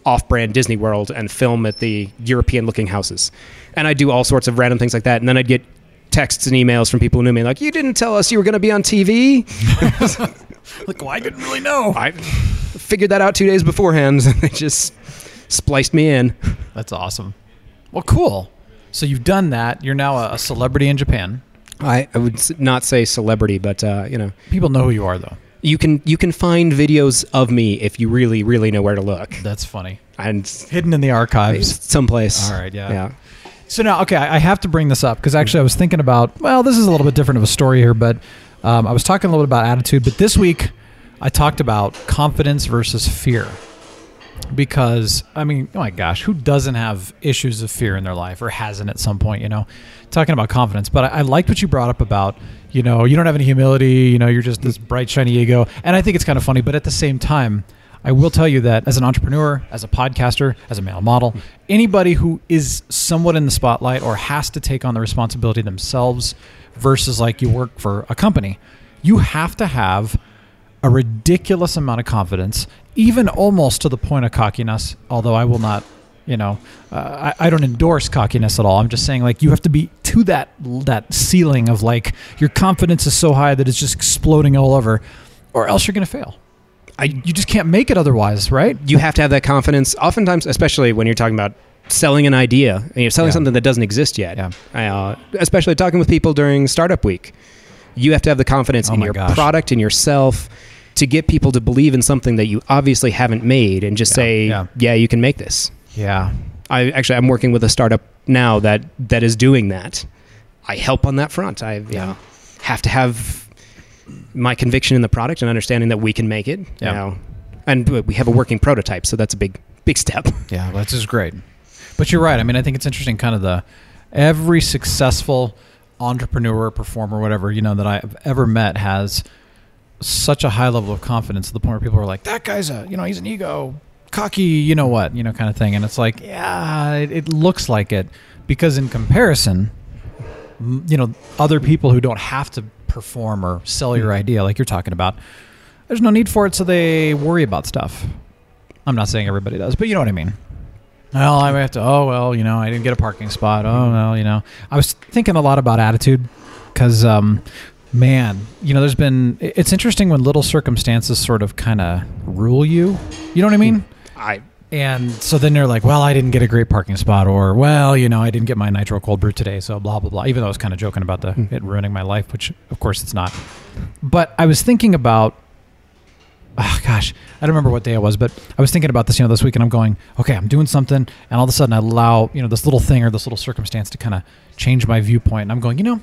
off-brand Disney World and film at the European-looking houses. And I'd do all sorts of random things like that. And then I'd get texts and emails from people who knew me, like, "You didn't tell us you were going to be on TV." Like, well, I didn't really know. I figured that out two days beforehand, and they just spliced me in. That's awesome. Well, cool. So you've done that. You're now a, a celebrity in Japan. I, I would not say celebrity, but uh, you know, People know who you are, though. you can you can find videos of me if you really really know where to look, That's funny. and Hidden in the archives. someplace. All right, yeah. yeah. So now, okay, I I have to bring this up because actually I was thinking about. Well, this is a little bit different of a story here, but um, I was talking a little bit about attitude. But this week, I talked about confidence versus fear. Because I mean, oh my gosh, who doesn't have issues of fear in their life or hasn't at some point? You know, talking about confidence. But I, I liked what you brought up about you know you don't have any humility. You know, you're just this bright shiny ego, and I think it's kind of funny. But at the same time, I will tell you that as an entrepreneur, as a podcaster, as a male model, anybody who is somewhat in the spotlight or has to take on the responsibility themselves versus like you work for a company, you have to have a ridiculous amount of confidence, even almost to the point of cockiness, although I will not. You know, uh, I, I don't endorse cockiness at all. I'm just saying, like, you have to be to that that ceiling of like your confidence is so high that it's just exploding all over, or else you're going to fail. I, you just can't make it otherwise, right? you have to have that confidence. Oftentimes, especially when you're talking about selling an idea, and you're selling Yeah. something that doesn't exist yet. Yeah. Uh, especially talking with people during startup week, you have to have the confidence Oh in your gosh. product, in yourself, to get people to believe in something that you obviously haven't made, and just Yeah, say, yeah. "Yeah, you can make this." Yeah. I actually I'm working with a startup now that that is doing that. I help on that front. I you Yeah. know, have to have my conviction in the product and understanding that we can make it. Yeah. You know, and we have a working prototype, so that's a big big step. Yeah, that's just great. But you're right. I mean, I think it's interesting. Kind of the every successful entrepreneur, performer, whatever you know that I've ever met has such a high level of confidence to the point where people are like, "That guy's a you know he's an ego, cocky, you know what, you know, kind of thing." And it's like, yeah, it, it looks like it because in comparison, you know, other people who don't have to perform or sell your mm-hmm. idea, like you're talking about, there's no need for it, so they worry about stuff. I'm not saying everybody does, but you know what I mean. Well, I have to. Oh well, you know, I didn't get a parking spot. Oh well, you know, I was thinking a lot about attitude because, um, man, you know, there's been. It's interesting when little circumstances sort of kind of rule you. You know what I mean? I And so then they're like, well, I didn't get a great parking spot, or well, you know, I didn't get my nitro cold brew today, so blah blah blah. Even though I was kind of joking about the it ruining my life, which of course it's not. But I was thinking about, oh gosh, I don't remember what day it was, but I was thinking about this, you know, this week, and I'm going, okay, I'm doing something, and all of a sudden I allow, you know, this little thing or this little circumstance to kind of change my viewpoint, and I'm going, you know,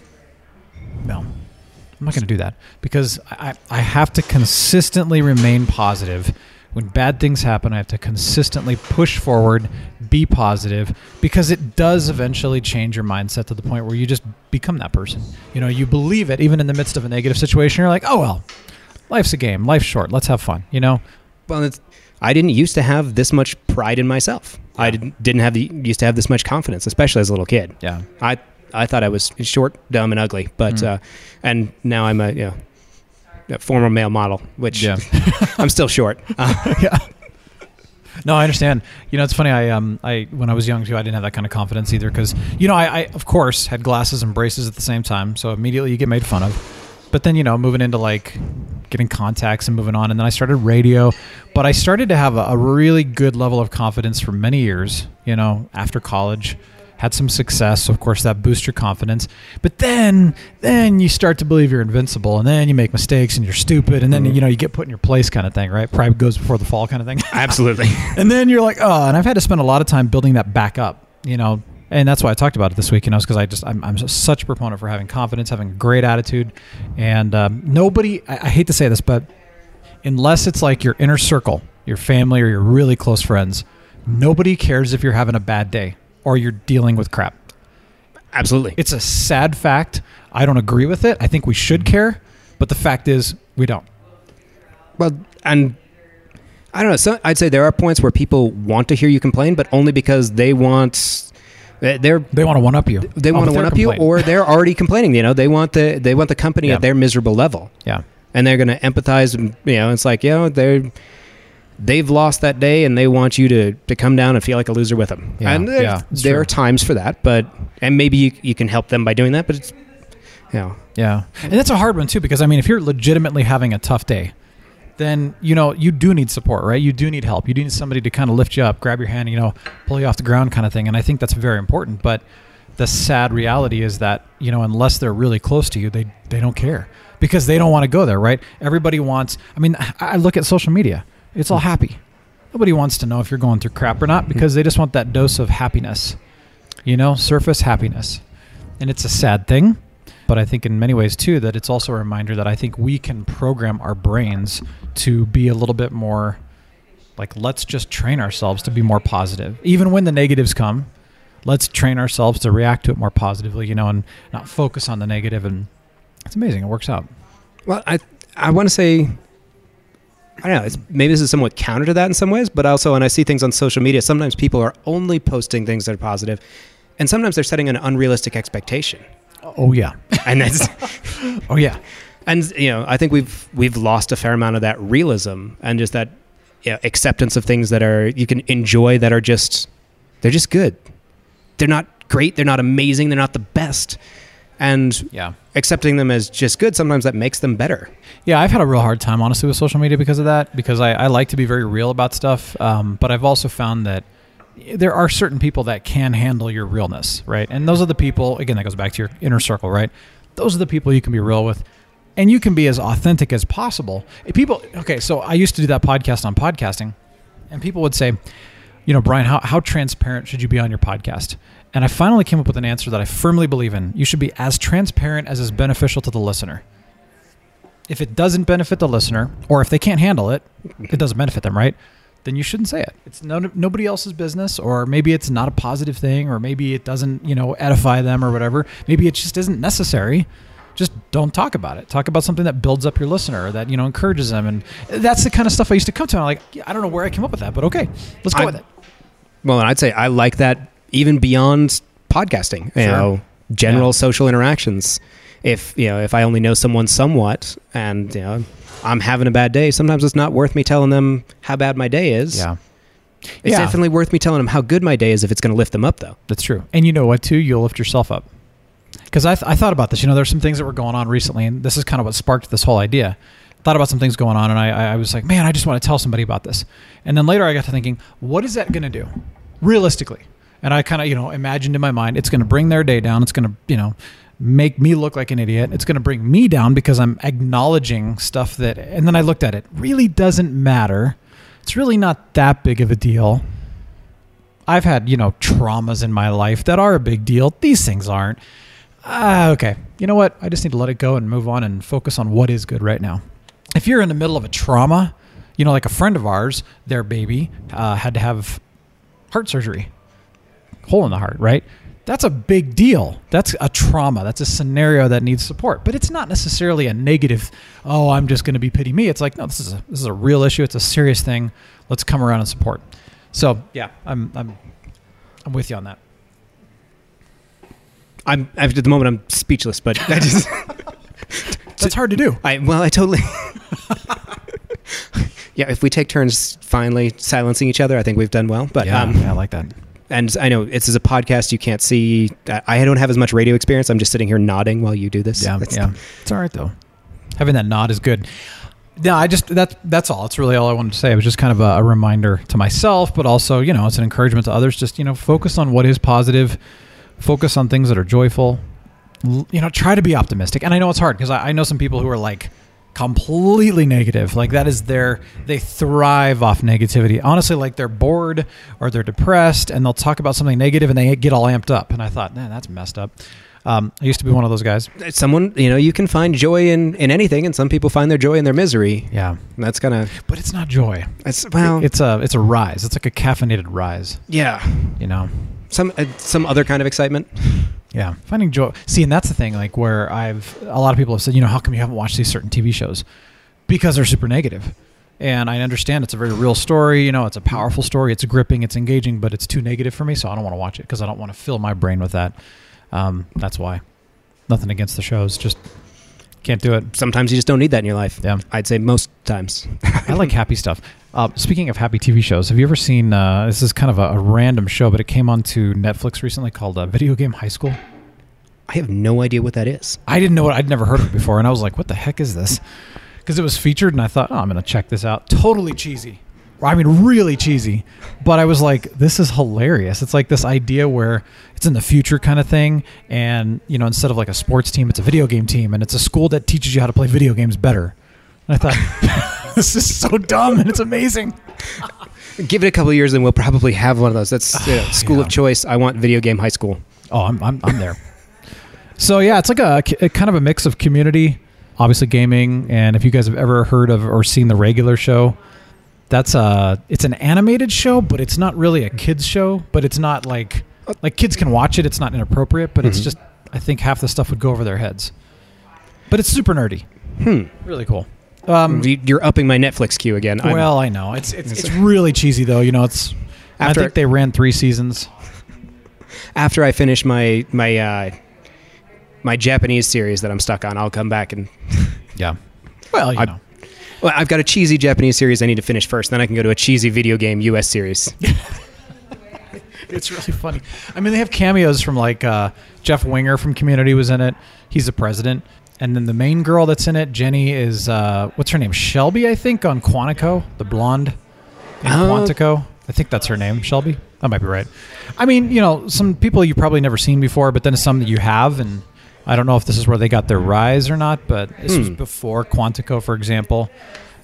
no, I'm not going to do that because I, I have to consistently remain positive. When bad things happen, I have to consistently push forward, be positive, because it does eventually change your mindset to the point where you just become that person. You know, you believe it even in the midst of a negative situation. You're like, oh, well, life's a game. Life's short. Let's have fun. You know? well, it's, I didn't used to have this much pride in myself. I didn't, didn't have the used to have this much confidence, especially as a little kid. Yeah. I I thought I was short, dumb, and ugly, but Mm. uh, and now I'm a you know a former male model, which Yeah. I'm still short. Uh, yeah. No, I understand. You know, it's funny. I um, I when I was young too, I didn't have that kind of confidence either because you know, I, I of course had glasses and braces at the same time, so immediately you get made fun of. But then you know, moving into like getting contacts and moving on, and then I started radio. But I started to have a, a really good level of confidence for many years. You know, after college, had some success. So of course, that boosts your confidence. But then, then you start to believe you're invincible, and then you make mistakes and you're stupid, and then Mhm. you know you get put in your place, kind of thing, right? Pride goes before the fall, kind of thing. absolutely. and then you're like, oh, and I've had to spend a lot of time building that back up, you know, and that's why I talked about it this week, you know, because I just I'm, I'm such a proponent for having confidence, having a great attitude, and um, nobody. I, I hate to say this, but unless it's like your inner circle, your family, or your really close friends, nobody cares if you're having a bad day or you're dealing with crap. Absolutely. It's a sad fact. I don't agree with it. I think we should care, but the fact is we don't. Well, and I don't know. So I'd say there are points where people want to hear you complain, but only because they want they're They want to one up you. they want to one up you, or they're already complaining. You know, they want the they want the company Yeah. at their miserable level, yeah. and they're going to empathize. and, You know, it's like you know they're they've lost that day, and they want you to to come down and feel like a loser with them. Yeah, and there, yeah, there are times for that, but and maybe you you can help them by doing that, but it's you know Yeah. And that's a hard one too because I mean if you're legitimately having a tough day, then you know you do need support, right? You do need help. You do need somebody to kind of lift you up, grab your hand, you know, pull you off the ground kind of thing. And I think that's very important, but the sad reality is that, you know, unless they're really close to you, they they don't care because they don't want to go there, right? Everybody wants I mean, I I look at social media. It's all happy. Nobody wants to know if you're going through crap or not because they just want that dose of happiness. You know, surface happiness. And it's a sad thing, but I think in many ways too that it's also a reminder that I think we can program our brains to be a little bit more like let's just train ourselves to be more positive. Even when the negatives come, let's train ourselves to react to it more positively, you know, and not focus on the negative and it's amazing. It works out. Well, I I want to say I don't know. It's, maybe this is somewhat counter to that in some ways, but also when I see things on social media, sometimes people are only posting things that are positive, and sometimes they're setting an unrealistic expectation, Oh yeah. and that's Oh yeah. and you know I think we've we've lost a fair amount of that realism and just that you know, acceptance of things that are you can enjoy that are just they're just good. They're not great. They're not amazing. They're not the best. and Yeah. accepting them as just good. Sometimes that makes them better. Yeah, I've had a real hard time, honestly, with social media because of that. Because I, I like to be very real about stuff, um, but I've also found that there are certain people that can handle your realness, right? And those are the people. Again, that goes back to your inner circle, right? Those are the people you can be real with, and you can be as authentic as possible. People, okay, so I used to do that podcast on podcasting, and people would say, you know, Brian, how, how transparent should you be on your podcast? And I finally came up with an answer that I firmly believe in. You should be as transparent as is beneficial to the listener if it doesn't benefit the listener or if they can't handle it it doesn't benefit them right then you shouldn't say it it's no, nobody else's business or maybe it's not a positive thing or maybe it doesn't you know edify them or whatever maybe it just isn't necessary just don't talk about it talk about something that builds up your listener that you know encourages them and that's the kind of stuff i used to come to and i'm like i don't know where i came up with that but okay let's go I- with it Well, and I'd say I like that even beyond podcasting. You Sure. know, general Yeah. social interactions. If you know, if I only know someone somewhat, and you know, I'm having a bad day, sometimes it's not worth me telling them how bad my day is. yeah It's Yeah. definitely worth me telling them how good my day is if it's going to lift them up, though. That's true. And you know what, too? You'll lift yourself up. Because I, th- I thought about this. You know, there's some things that were going on recently, and this is kind of what sparked this whole idea. Thought about some things going on, and I, I- I was like, man, I just want to tell somebody about this. And then later I got to thinking, what is that going to do, realistically? And I kind of, you know, imagined in my mind, it's going to bring their day down. It's going to, you know, make me look like an idiot. It's going to bring me down because I'm acknowledging stuff that, and then I looked at it, really doesn't matter. It's really not that big of a deal. I've had, you know, traumas in my life that are a big deal. These things aren't. Ah, okay. You know what? I just need to let it go and move on and focus on what is good right now. If you're in the middle of a trauma, you know, like a friend of ours, their baby uh, had to have heart surgery, hole in the heart, right? That's a big deal. That's a trauma. That's a scenario that needs support. But it's not necessarily a negative. Oh, I'm just going to be pity me. It's like no, this is a this is a real issue. It's a serious thing. Let's come around and support. So yeah, I'm I'm I'm with you on that. I'm at the moment I'm speechless, but I just That's hard to do. I well I totally yeah. If we take turns finally silencing each other, I think we've done well. But yeah, um, yeah, I like that. And I know this is a podcast. You can't see. I I don't have as much radio experience. I'm just sitting here nodding while you do this. Yeah, That's- yeah. It's all right though. Having that nod is good. No, I just that's that's all. It's really all I wanted to say. It was just kind of a, a reminder to myself, but also you know it's an encouragement to others. Just you know focus on what is positive, focus on things that are joyful. You know, try to be optimistic. And I know it's hard because I, I know some people who are like completely negative. Like that is their they thrive off negativity. Honestly, like they're bored or they're depressed and they'll talk about something negative and they get all amped up. And I thought, man, that's messed up. Um, I used to be one of those guys. Someone you know you can find joy in in anything, and some people find their joy in their misery. Yeah, And that's kind of but it's not joy. it's well it's a it's a rise. It's like a caffeinated rise. yeah You know. some uh, some other kind of excitement. Yeah, finding joy. See, and that's the thing. Like where I've a lot of people have said, you know, how come you haven't watched these certain TV shows? Because they're super negative. And I understand it's a very real story. You know, it's a powerful story. It's gripping. It's engaging, but it's too negative for me, so I don't want to watch it because I don't want to fill my brain with that. Um, that's why. Nothing against the shows, just can't do it. Sometimes you just don't need that in your life. Yeah. I'd say most times. I like happy stuff. Uh, speaking of happy TV shows, have you ever seen? Uh, this is kind of a, a random show, but it came onto Netflix recently called uh, Video Game High School. I have no idea what that is. I didn't know it. I'd never heard of it before, and I was like, "What the heck is this?" Because it was featured, and I thought, "Oh, I'm going to check this out." Totally cheesy. I mean, really cheesy. But I was like, "This is hilarious." It's like this idea where it's in the future kind of thing, and you know, instead of like a sports team, it's a video game team, and it's a school that teaches you how to play video games better. And I thought, this is so dumb, and it's amazing. Give it a couple of years, and we'll probably have one of those. That's you know, school Yeah. of choice. I want video game high school. Oh, I'm I'm, I'm there. so yeah, it's like a, a kind of a mix of community, obviously gaming, and if you guys have ever heard of or seen the regular show, that's a it's an animated show, but it's not really a kids show. But it's not like like kids can watch it. It's not inappropriate, but it's Mhm. just I think half the stuff would go over their heads. But it's super nerdy, Hmm. really cool. Um, You- You're upping my Netflix queue again. I'm- well, I know it's it's, it's really cheesy though. You know, it's I think they ran three seasons. after I finish my my uh, my Japanese series that I'm stuck on, I'll come back and Yeah. Well, you I- know. Well, I've got a cheesy Japanese series I need to finish first. Then I can go to a cheesy video game U.S. series. it's really funny. I mean, they have cameos from like uh, Jeff Winger from Community was in it. He's the president. And then the main girl that's in it, Jenny, is uh, what's her name? Shelby, I think, on Quantico, the blonde in Uh, Quantico. I think that's her name, Shelby. That might be right. I mean, you know, some people you've probably never seen before, but then some that you have, and I don't know if this is where they got their rise or not, but this was Hmm. before Quantico, for example.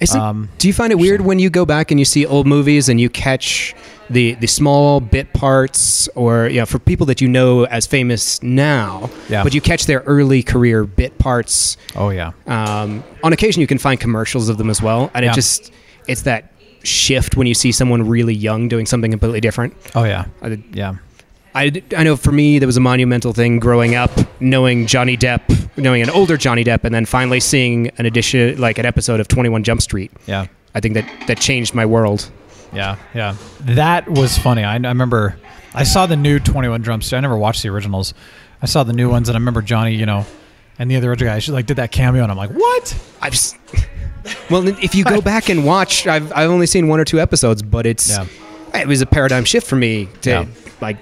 It- Um, do you find it weird when you go back and you see old movies and you catch the the small bit parts, or you know, for people that you know as famous now, Yeah. but you catch their early career bit parts. Oh yeah, Um, on occasion, you can find commercials of them as well, and Yeah. it just it's that shift when you see someone really young doing something completely different. oh yeah, I, yeah. I, I know for me, there was a monumental thing growing up, knowing Johnny Depp, knowing an older Johnny Depp, and then finally seeing an edition, like an episode of 21 Jump Street. Yeah. I think that that changed my world. Yeah, yeah. That was funny. I, I remember I saw the new 21 Jump Street. I never watched the originals. I saw the new ones, and I remember Johnny, you know, and the other guy, she like did that cameo, and I'm like, what? I've s- well, if you go back and watch, I've I've only seen one or two episodes, but it's Yeah. it was a paradigm shift for me to Yeah. like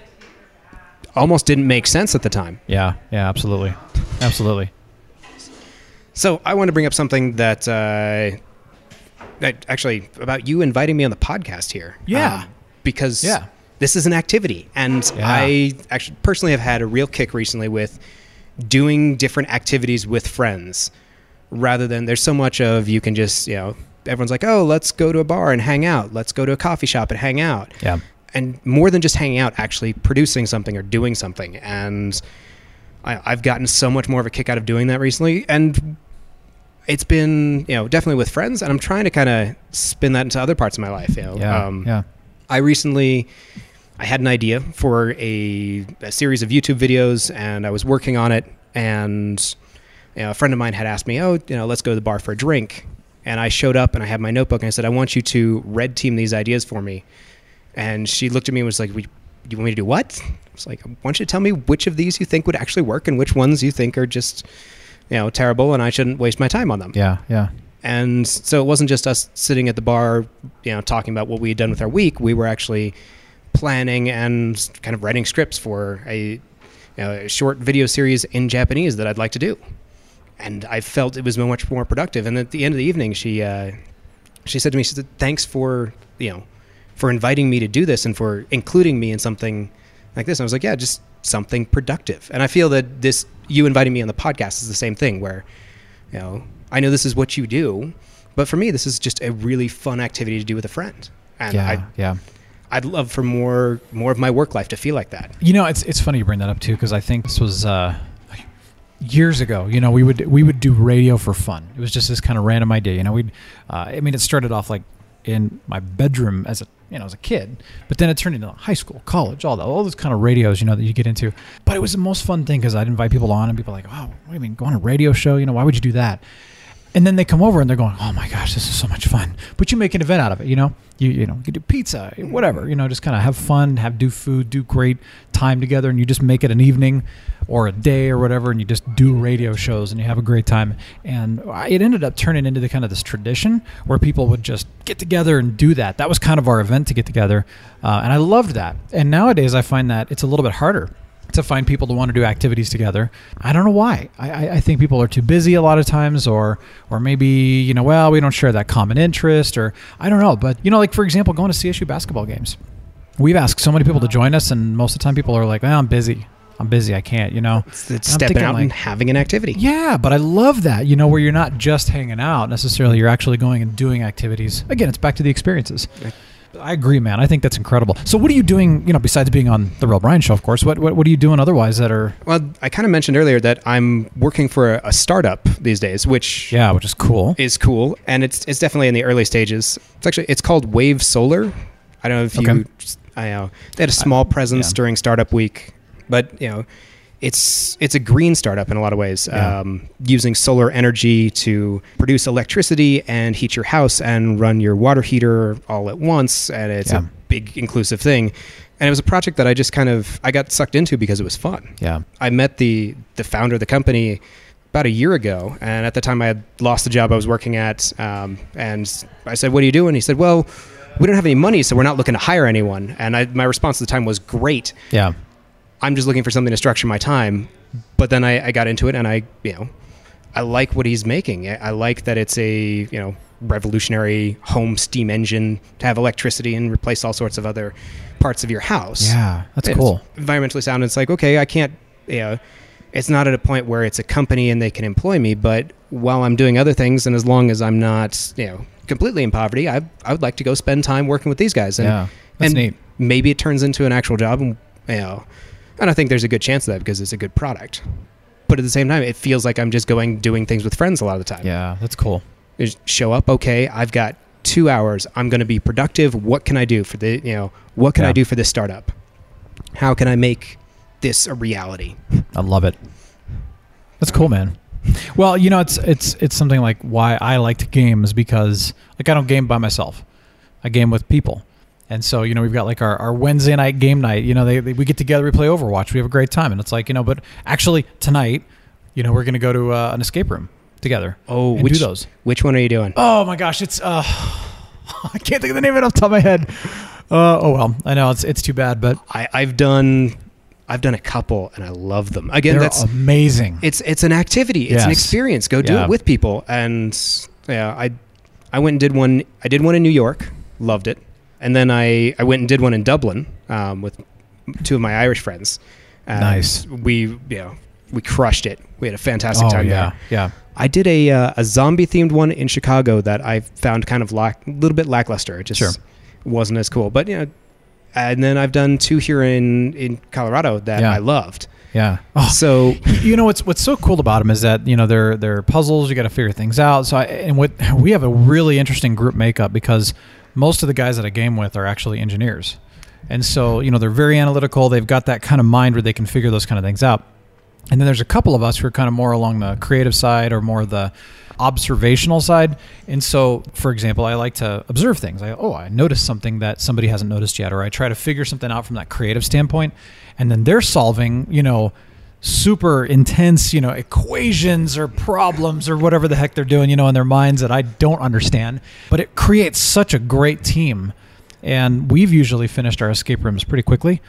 almost didn't make sense at the time. Yeah, yeah, absolutely, absolutely. So I want to bring up something that uh, that actually about you inviting me on the podcast here. Yeah. Um, because Yeah. this is an activity, and Yeah. I actually personally have had a real kick recently with doing different activities with friends, rather than there's so much of you can just you know everyone's like oh let's go to a bar and hang out, let's go to a coffee shop and hang out, Yeah, and more than just hanging out, actually producing something or doing something. And I, I've gotten so much more of a kick out of doing that recently. And it's been, you know, definitely with friends. And I'm trying to kind of spin that into other parts of my life. You know, yeah, um, yeah. I recently. I had an idea for a, a series of YouTube videos, and I was working on it. And you know, a friend of mine had asked me, "Oh, you know, let's go to the bar for a drink." And I showed up, and I had my notebook, and I said, "I want you to red team these ideas for me." And she looked at me and was like, "We- "You want me to do what?" I was like, "I want you to tell me which of these you think would actually work, and which ones you think are just, you know, terrible, and I shouldn't waste my time on them." Yeah, yeah, And so it wasn't just us sitting at the bar, you know, talking about what we had done with our week. We were actually planning and kind of writing scripts for a, you know, a short video series in Japanese that I'd like to do. And I felt it was much more productive. And at the end of the evening, she uh, she said to me, she said, "Thanks for you know for inviting me to do this and for including me in something like this." And I was like, "Yeah, just something productive." And I feel that this you inviting me on the podcast is the same thing, where you know I know this is what you do, but for me, this is just a really fun activity to do with a friend. And yeah, I, yeah. I'd love for more more of my work life to feel like that. You know, it's it's funny you bring that up too because I think this was uh, years ago. You know, we would we would do radio for fun. It was just this kind of random idea. You know, we'd uh, I mean, it started off like in my bedroom as a you know as a kid, but then it turned into high school, college, all that, all those kind of radios you know that you get into. But it was the most fun thing because I'd invite people on and people like, oh, what do you mean go on a radio show? You know, why would you do that? And then they come over and they're going, "Oh my gosh, this is so much fun!" But you make an event out of it, you know. You you know you do pizza, whatever, you know, just kind of have fun, have do food, do great time together, and you just make it an evening or a day or whatever, and you just do radio shows and you have a great time. And it ended up turning into the kind of this tradition where people would just get together and do that. That was kind of our event to get together, uh, and I loved that. And nowadays, I find that it's a little bit harder to find people to want to do activities together. I don't know why. I, I, think people are too busy a lot of times, or or maybe you know, well, we don't share that common interest, or I don't know. But you know, like for example, going to CSU basketball games, we've asked so many people to join us, and most of the time, people are like, well, I'm busy. I'm busy. I can't. You know. It's, it's stepping out and having an activity. Yeah, but I love that. You know, where you're not just hanging out necessarily. You're actually going and doing activities. Again, it's back to the experiences. I agree, man. I think that's incredible. So, what are you doing? You know, besides being on the Real Brian Show, of course. What what, what are you doing otherwise that are Well, I kind of mentioned earlier that I'm working for a, a startup these days, which yeah, which is cool. is cool, and it's it's definitely in the early stages. It's actually it's called Wave Solar. I don't know if you, I know they had a small presence yeah. during startup week, but you know, it's it's a green startup in a lot of ways, Yeah. um, using solar energy to produce electricity and heat your house and run your water heater all at once, and it's Yeah. a big inclusive thing. And it was a project that I just kind of I got sucked into because it was fun. Yeah, I met the the founder of the company about a year ago, and at the time I had lost the job I was working at, um, and I said, "What are you doing?" He said, "Well, we don't have any money, so we're not looking to hire anyone. And I, my response at the time was, great. Yeah. I'm just looking for something to structure my time. But then I, I got into it, and I, you know, I like what he's making. I, I like that it's a, you know, revolutionary home steam engine to have electricity and replace all sorts of other parts of your house. Yeah. That's It's cool. Environmentally sound. It's like, okay, I can't, you know, it's not at a point where it's a company and they can employ me, but while I'm doing other things, and as long as I'm not, you know, completely in poverty, I, I would like to go spend time working with these guys. And, Yeah. That's and neat. maybe it turns into an actual job, and, you know, and I think there's a good chance of that because it's a good product. But at the same time, it feels like I'm just going doing things with friends a lot of the time. Yeah. That's cool. Just show up, okay, I've got two hours. I'm going to be productive. What can I do for the, you know, what can Yeah. I do for this startup? How can I make this a reality? I love it. That's cool, man. Well, you know, it's it's it's something like why I liked games because like I don't game by myself. I game with people. And so, you know, we've got like our, our Wednesday night game night. You know, they, they, we get together, we play Overwatch, we have a great time. And it's like, you know, but actually tonight, you know, we're going to go to uh, an escape room together. Oh, which do those. which one are you doing? Oh my gosh, it's uh, I can't think of the name of it off the top of my head. Uh, oh well, I know it's it's too bad, but I, I've done, I've done a couple, and I love them. Again, they're that's amazing. it's it's an activity. It's an experience. Go do Yeah. it with people. And yeah, I I went and did one. I did one in New York. Loved it. And then I I went and did one in Dublin um, with two of my Irish friends. And Nice. We you know we crushed it. We had a fantastic oh time yeah, there. yeah. I did a uh, a zombie themed one in Chicago that I found kind of lack a little bit lackluster. It just Sure. wasn't as cool. But you know, and then I've done two here in in Colorado that Yeah. I loved. Yeah. Oh, So you know what's what's so cool about them is that you know they're they're puzzles. You got to figure things out. So I, and what we have a really interesting group makeup because most of the guys that I game with are actually engineers, and so you know they're very analytical. They've got that kind of mind where they can figure those kind of things out. And then there's a couple of us who are kind of more along the creative side or more the observational side. And so, for example, I like to observe things. I oh, I noticed something that somebody hasn't noticed yet, or I try to figure something out from that creative standpoint. And then they're solving, you know, super intense, you know, equations or problems or whatever the heck they're doing, you know, in their minds that I don't understand. But it creates such a great team. And we've usually finished our escape rooms pretty quickly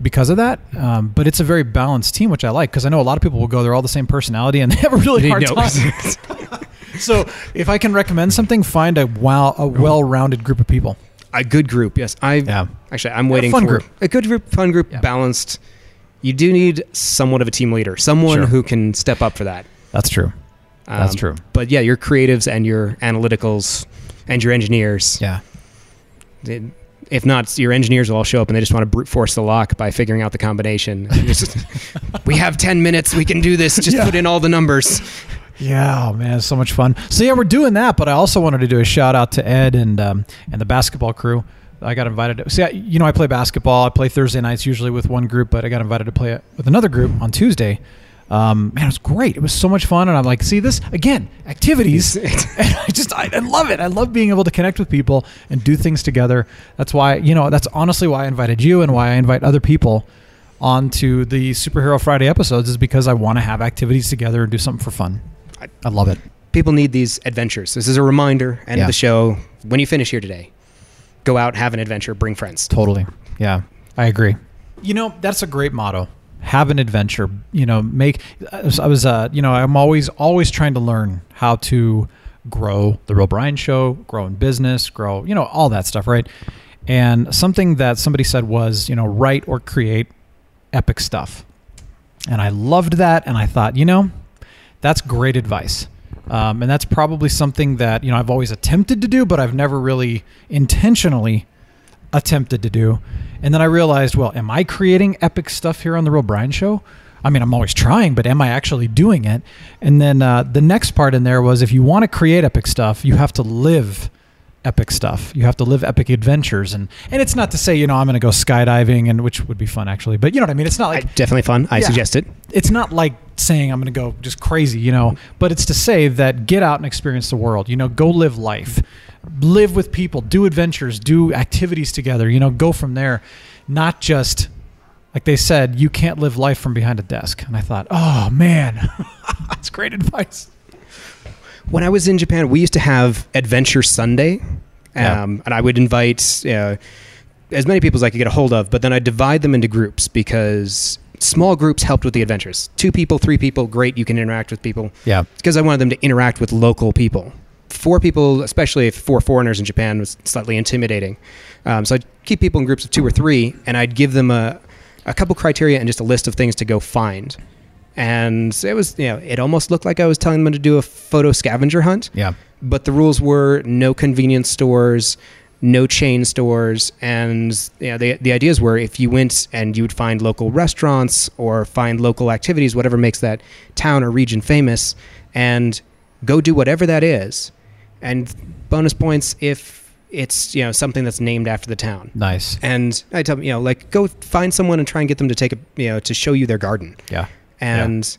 because of that. Um, but it's a very balanced team, which I like because I know a lot of people will go, they're all the same personality and they have a really hard No. time. so if I can recommend something, find a well, a well-rounded group of people. a good group. Yes, I Yeah. actually I'm waiting fun for group. a good group, fun group, Yeah. balanced. You do need somewhat of a team leader, someone Sure. who can step up for that. That's true. That's Um, true. But yeah, your creatives and your analyticals and your engineers. Yeah. If not, your engineers will all show up and they just want to brute force the lock by figuring out the combination. Just, we have ten minutes. We can do this. Just Yeah. put in all the numbers. Yeah, oh man, so much fun. So yeah, we're doing that, but I also wanted to do a shout out to Ed and um, and the basketball crew. I got invited. To, see, I, you know, I play basketball. I play Thursday nights usually with one group, but I got invited to play it with another group on Tuesday. Um, man, it was great. It was so much fun, and I'm like, see this again, activities. and I just, I, I love it. I love being able to connect with people and do things together. That's why, you know, that's honestly why I invited you and why I invite other people onto the Superhero Friday episodes is because I want to have activities together and do something for fun. I- I love it. People need these adventures. This is a reminder. End Yeah. of the show. When you finish here today, go out, have an adventure, bring friends. Totally. Yeah, I agree. You know, that's a great motto. Have an adventure. You know, make. I was, uh, you know, I'm always, always trying to learn how to grow the Real Brian Show, grow in business, grow, you know, all that stuff, right? And something that somebody said was, you know, write or create epic stuff. And I loved that. And I thought, you know, that's great advice. Um, and that's probably something that, you know, I've always attempted to do, but I've never really intentionally attempted to do. And then I realized, well, am I creating epic stuff here on the Real Brian Show? I mean, I'm always trying, but am I actually doing it? And then uh, the next part in there was if you want to create epic stuff, you have to live epic stuff. You have to live epic adventures, and and it's not to say you know I'm going to go skydiving, and which would be fun actually, but you know what I mean. It's not like I, definitely fun. I Yeah. suggest it. it's not like saying I'm going to go just crazy, you know, but it's to say that get out and experience the world, you know, go live life, live with people, do adventures, do activities together, you know, go from there, not just like they said, you can't live life from behind a desk. And I thought, oh man, that's great advice. When I was in Japan, we used to have Adventure Sunday, Yeah. Um, and I would invite uh, as many people as I could get a hold of, but then I'd divide them into groups because small groups helped with the adventures. Two people, three people, great, you can interact with people. Yeah. Because I wanted them to interact with local people. Four people, especially if four foreigners in Japan, was slightly intimidating. Um, so I'd keep people in groups of two or three, and I'd give them a, a couple criteria and just a list of things to go find. And it was, you know, it almost looked like I was telling them to do a photo scavenger hunt Yeah. but the rules were no convenience stores, no chain stores, and you know, the the ideas were if you went and you would find local restaurants or find local activities, whatever makes that town or region famous, and go do whatever that is, and bonus points if it's you know something that's named after the town. Nice. And I tell them, you know, like go find someone and try and get them to take a, you know, to show you their garden Yeah. And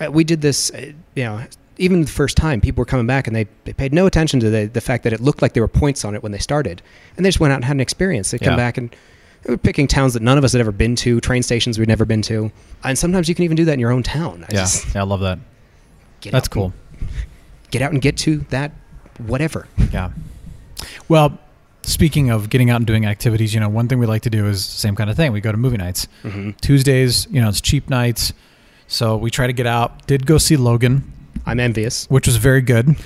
uh, we did this uh, you know even the first time people were coming back and they, they paid no attention to the, the fact that it looked like there were points on it when they started and they just went out and had an experience they'd come Yeah. back and they were picking towns that none of us had ever been to train stations we'd never been to and sometimes you can even do that in your own town I Yeah. just Yeah. I love that. get That's cool. and- get out and get to that whatever Yeah. Well, speaking of getting out and doing activities, you know, one thing we like to do is the same kind of thing. We go to movie nights. hmm Tuesdays, you know, it's cheap nights. So we try to get out. Did go see Logan, i'm envious which was very good.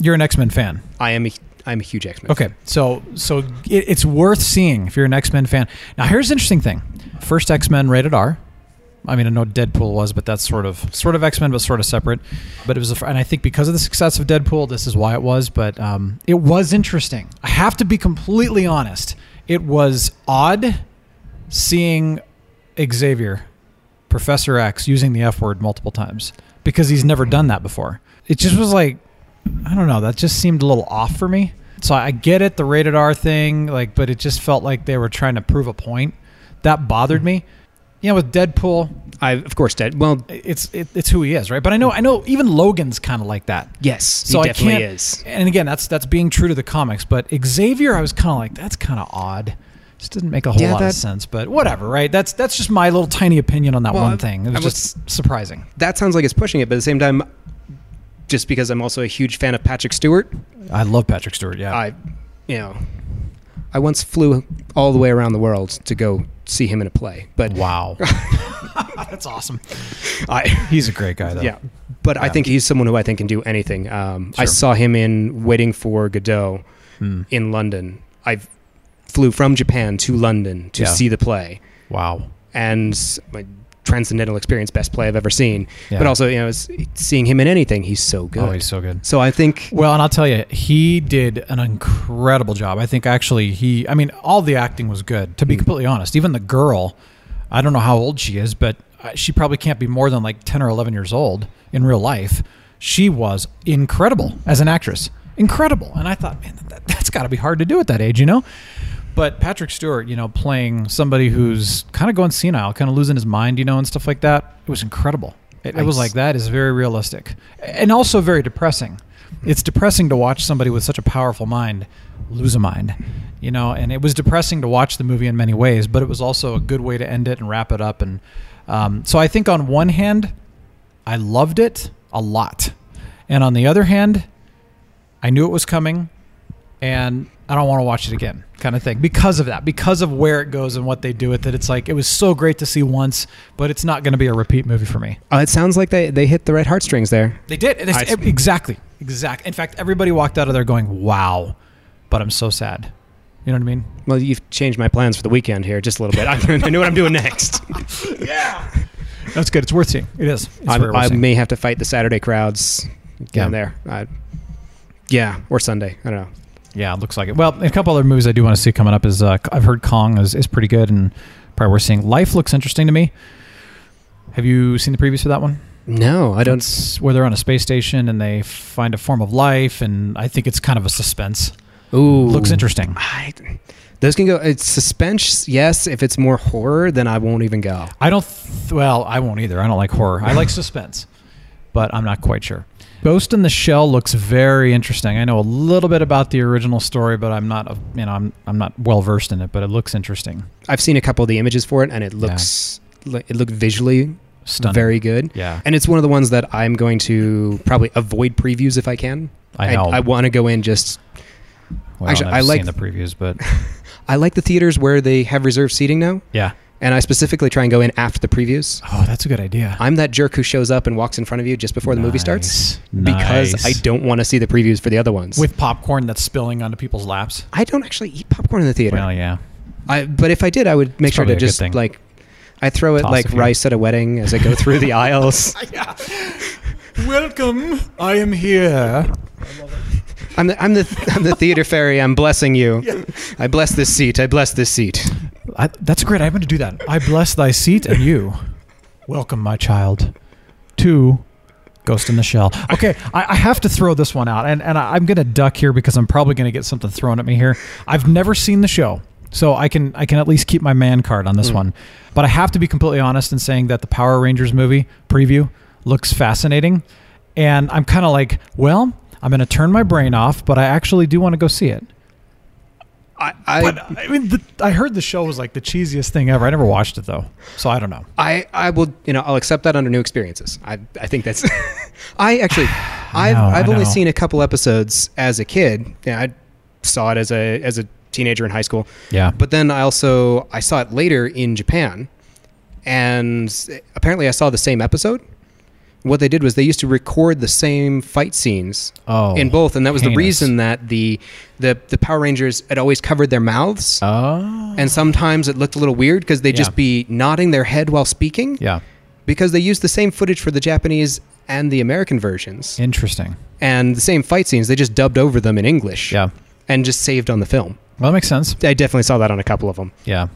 You're an X Men fan. i am a, i'm a huge x-men Okay, so so it, it's worth seeing if you're an X Men fan. Now, here's the interesting thing: first X Men rated R. I mean, I know Deadpool was, but that's sort of sort of X Men, but sort of separate. But it was, a, fr- and I think because of the success of Deadpool, this is why it was. But um, it was interesting. I have to be completely honest. It was odd seeing Xavier, Professor X, using the F word multiple times because he's never done that before. It just was like I don't know. That just seemed a little off for me. So I get it, the rated R thing, like, but it just felt like they were trying to prove a point. That bothered me. You know, with Deadpool, i of course Dead. well it's it, it's who he is, right? But I know I know even Logan's kind of like that. yes So he I definitely is And again, that's that's being true to the comics. But Xavier, I was kind of like, that's kind of odd. Just doesn't make a whole Yeah, lot that- of sense. But whatever, right? That's that's just my little tiny opinion on that Well, one thing. It was was- just surprising. that sounds like it's pushing it but at the same time just because i'm also a huge fan of patrick stewart I love Patrick Stewart. Yeah, I, you know, I once flew all the way around the world to go see him in a play. But wow, that's awesome. I, He's a great guy, though. yeah, but I think he's someone who I think can do anything. Um, I saw him in Waiting for Godot Hmm. in London. I flew from Japan to London to Yeah. see the play, Wow. and my transcendental experience, best play I've ever seen. Yeah. But also, you know, it's, seeing him in anything, he's so good. Oh, he's so good. so I think Well, and I'll tell you, he did an incredible job. I think actually he, I mean, all the acting was good, to be Mm. completely honest. Even the girl, I don't know how old she is, but uh, she probably can't be more than like 10 or 11 years old in real life. She was incredible as an actress. Incredible. And I thought, man, that, that's got to be hard to do at that age, you know? But Patrick Stewart, you know, playing somebody who's kind of going senile, kind of losing his mind, you know, and stuff like that, it was incredible. It, it was Nice. like that is very realistic and also very depressing. It's depressing to watch somebody with such a powerful mind lose a mind, you know. And it was depressing to watch the movie in many ways, but it was also a good way to end it and wrap it up. And um, so I think on one hand, I loved it a lot, and on the other hand, I knew it was coming, and I don't want to watch it again, kind of thing, because of that, because of where it goes and what they do with it. It's like it was so great to see once, but it's not going to be a repeat movie for me. uh, it sounds like they, they hit the right heartstrings there. They did. It's- I- exactly. Exact. In fact, everybody walked out of there going, "Wow," but I'm so sad. You know what I mean? Well, you've changed my plans for the weekend here just a little bit. I, I know what I'm doing next. Yeah. That's good. It's worth seeing. It is. It's I, worth I seeing. may have to fight the Saturday crowds down Yeah. there. I, yeah, or Sunday. I don't know. Yeah, it looks like it. Well, a couple other movies I do want to see coming up is uh, I've heard Kong is, is pretty good and probably worth seeing. Life looks interesting to me. Have you seen the previews for that one? No, I don't. It's where they're on a space station and they find a form of life, and I think it's kind of a suspense. Ooh, Looks interesting. I, those can go. It's suspense. Yes, if it's more horror, then I won't even go. I don't. Th- well, I won't either. I don't like horror. I like suspense, but I'm not quite sure. Ghost in the Shell looks very interesting. I know a little bit about the original story, but I'm not. A, you know, I'm I'm not well versed in it. But it looks interesting. I've seen a couple of the images for it, and it looks li- it looked visually Stunning. very good. Yeah. And it's one of the ones that I'm going to probably avoid previews if I can. I know. I, want to go in just Well, Actually, I've I like- the previews, but I like the theaters where they have reserved seating now, yeah. And I specifically try and go in after the previews. Oh, that's a good idea. I'm that jerk who shows up and walks in front of you just before the movie starts Nice. because Nice. I don't want to see the previews for the other ones. with popcorn that's spilling onto people's laps. I don't actually eat popcorn in the theater. Well, yeah. I, but if I did, I would make It's sure to just like I throw it Toss like rice at a wedding as I go through the aisles. Welcome. I am here. I'm the, I'm the I'm the theater fairy. I'm blessing you. I bless this seat. I bless this seat. I, that's great. I'm going to do that. I bless thy seat and you. Welcome, my child, to Ghost in the Shell. Okay, I, I have to throw this one out, and, and I, I'm going to duck here because I'm probably going to get something thrown at me here. I've never seen the show, so I can I can at least keep my man card on this mm. one. But I have to be completely honest in saying that the Power Rangers movie preview looks fascinating, and I'm kind of like, well, I'm going to turn my brain off, but I actually do want to go see it. I I, But I mean, the, I heard the show was like the cheesiest thing ever. I never watched it though, so I don't know. I I will you know I'll accept that under new experiences. I I think that's. I actually I've I I've only know. seen a couple episodes as a kid. Yeah, I saw it as a as a teenager in high school. Yeah, But then I also I saw it later in Japan, and apparently I saw the same episode. What they did was they used to record the same fight scenes Oh, in both, and that was the reason that the the the Power Rangers had always covered their mouths, oh, and sometimes it looked a little weird because they'd Yeah. just be nodding their head while speaking yeah, because they used the same footage for the Japanese and the American versions, interesting. and the same fight scenes. They just dubbed over them in English, Yeah, and just saved on the film. well, that makes sense. I definitely saw that on a couple of them. Yeah.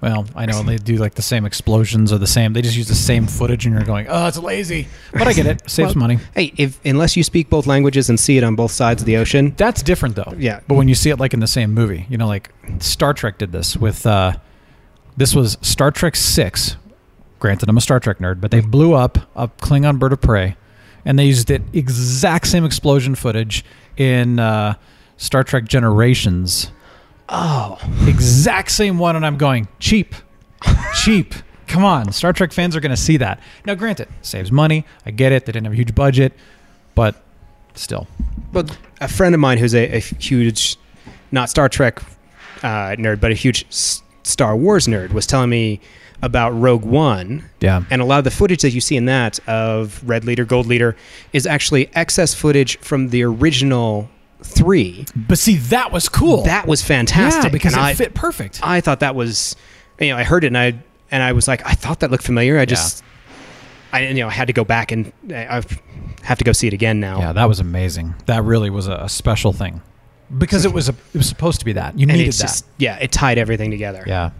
Well, I know they do like the same explosions or the same. They just use the same footage, and you're going, "Oh, it's lazy." But I get it. Saves Well- money. Hey, if unless you speak both languages and see it on both sides of the ocean, That's different though. Yeah. But when you see it like in the same movie, you know, like Star Trek did this with. uh This was Star Trek Six. Granted, I'm a Star Trek nerd, but they blew up a Klingon bird of prey, and they used the exact same explosion footage in uh, Star Trek Generations. Oh, exact same one, and I'm going cheap, cheap. Come on, Star Trek fans are going to see that. Now, granted, saves money. I get it. They didn't have a huge budget, but still, but a friend of mine who's a, a huge, not Star Trek uh, nerd, but a huge Star Wars nerd was telling me about Rogue One, yeah, and a lot of the footage that you see in that of Red Leader, Gold Leader, is actually excess footage from the original three. But see, that was cool. That was fantastic yeah, because and it I, fit perfect. I thought that was, you know, I heard it and I and I was like, I thought that looked familiar. I just, I you know, I had to go back and uh, I I have to go see it again now. yeah, that was amazing. That really was a, a special thing because it was a, it was supposed to be that. You and needed that. just yeah, it tied everything together. Yeah.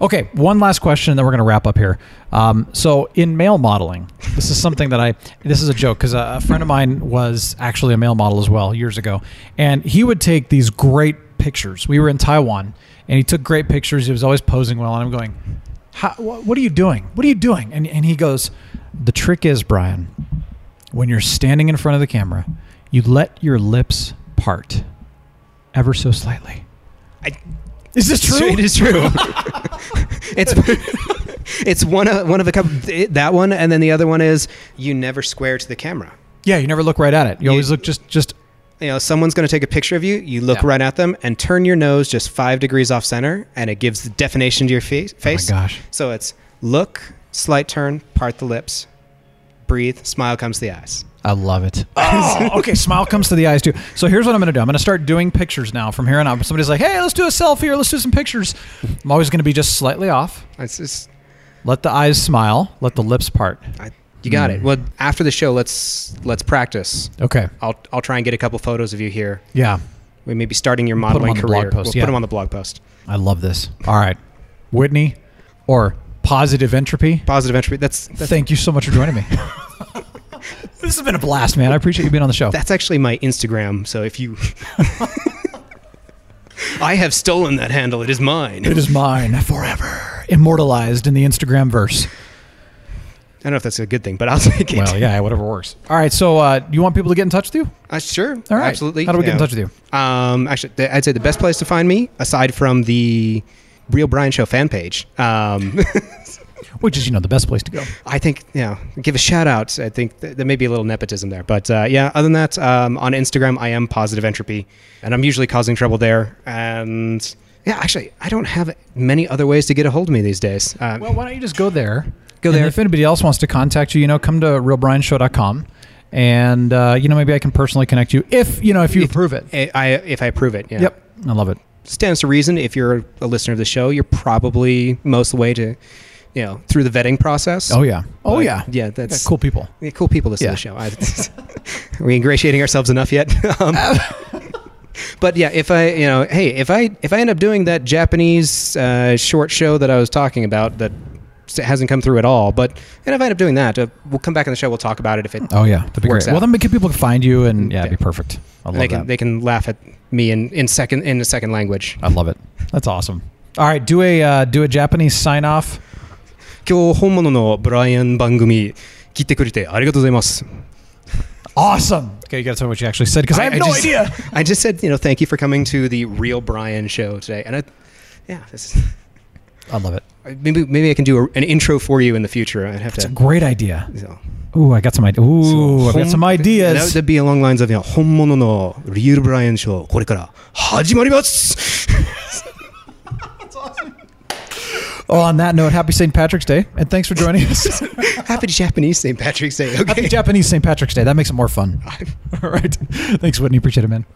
Okay, one last question, and then we're going to wrap up here. Um, so, in male modeling, this is something that I, this is a joke because a, a friend of mine was actually a male model as well years ago. And he would take these great pictures. We were in Taiwan, and he took great pictures. He was always posing well. And I'm going, How, wh- What are you doing? What are you doing? And, and he goes, The trick is, Brian, when you're standing in front of the camera, you let your lips part ever so slightly. I- Is this true? It is true. it's it's one of one of a couple. That one, and then the other one is you never square to the camera. Yeah, you never look right at it. You You- always look just just You know, someone's going to take a picture of you. You look Yeah. right at them and turn your nose just five degrees off center, and it gives the definition to your face. face. Oh my gosh. So it's look, slight turn, part the lips, breathe, smile comes to the eyes. I love it. Oh, okay. Smile comes to the eyes too. So here's what I'm going to do. I'm going to start doing pictures now from here on out. Somebody's like, "Hey, let's do a selfie or let's do some pictures." I'm always going to be just slightly off. It's just Let the eyes smile. Let the lips part. I, you got Hmm. it. Well, after the show, let's let's practice. Okay. I'll I'll try and get a couple photos of you here. Yeah. We may be starting your modeling on the blog career. post, we'll yeah. put them on the blog post. I love this. All right, Whitney, or positive entropy. Positive entropy. That's that's, Thank you so much for joining me. this has been a blast, man. I appreciate you being on the show. that's actually my Instagram. So if you, I have stolen that handle. It is mine. It is mine forever, immortalized in the Instagram verse. I don't know if that's a good thing, but I'll take it. Well, yeah, whatever works. All right, so uh, do you want people to get in touch with you? Uh, sure. All right, Absolutely. How do we get in touch with you? Um, actually, I'd say the best place to find me, aside from the Real Brian Show fan page, um, which is you know the best place to go. I think, yeah, give a shout out. I think th- there may be a little nepotism there. But uh, yeah, other than that, um, on Instagram, I am positive entropy, and I'm usually causing trouble there. And yeah, actually, I don't have many other ways to get a hold of me these days. Um, Well, why don't you just go there? Go And there. If anybody else wants to contact you, you know, come to realbrianshow.com. And uh, you know, maybe I can personally connect you if you know if you approve it. I, I, if I approve it, yeah. Yep, I love it. Stands to reason if you're a listener of the show, you're probably most of the way to, you know, through the vetting process. Oh yeah, oh But, yeah, yeah. That's cool people. Yeah, cool people listen Yeah. to the show. I, are we ingratiating ourselves enough yet? um, but yeah, if I, you know, hey, if I if I end up doing that Japanese uh, short show that I was talking about that hasn't come through at all, but and if I end up doing that, uh, we'll come back on the show. We'll talk about it if it. Oh yeah, that'd be great. Well, out. then people can find you, and yeah, it'd be perfect. I love they can that. they can laugh at me in, in second in a second language. I love it. That's awesome. All right, do a uh, do a Japanese sign off. 今日本物のブライアン番組聞いてくれてありがとうございます。 Awesome. Okay, you got to tell me what you actually said because I, have no just, idea. I just said, you know, thank you for coming to the Real Brian show today, and I, yeah, this is, I love it. maybe maybe I can do a, an intro for you in the future. I'd have It's a to. great idea. So, Ooh, I got some ideas. Ooh, I got some That ideas. would be along the lines of, you know, 本物の Real Brian show これから始まります。 Oh, on that note, happy St. Patrick's Day, and thanks for joining us. Happy Japanese St. Patrick's Day. Okay. happy Japanese St. Patrick's Day. That makes it more fun. All right. Thanks, Whitney. Appreciate it, man.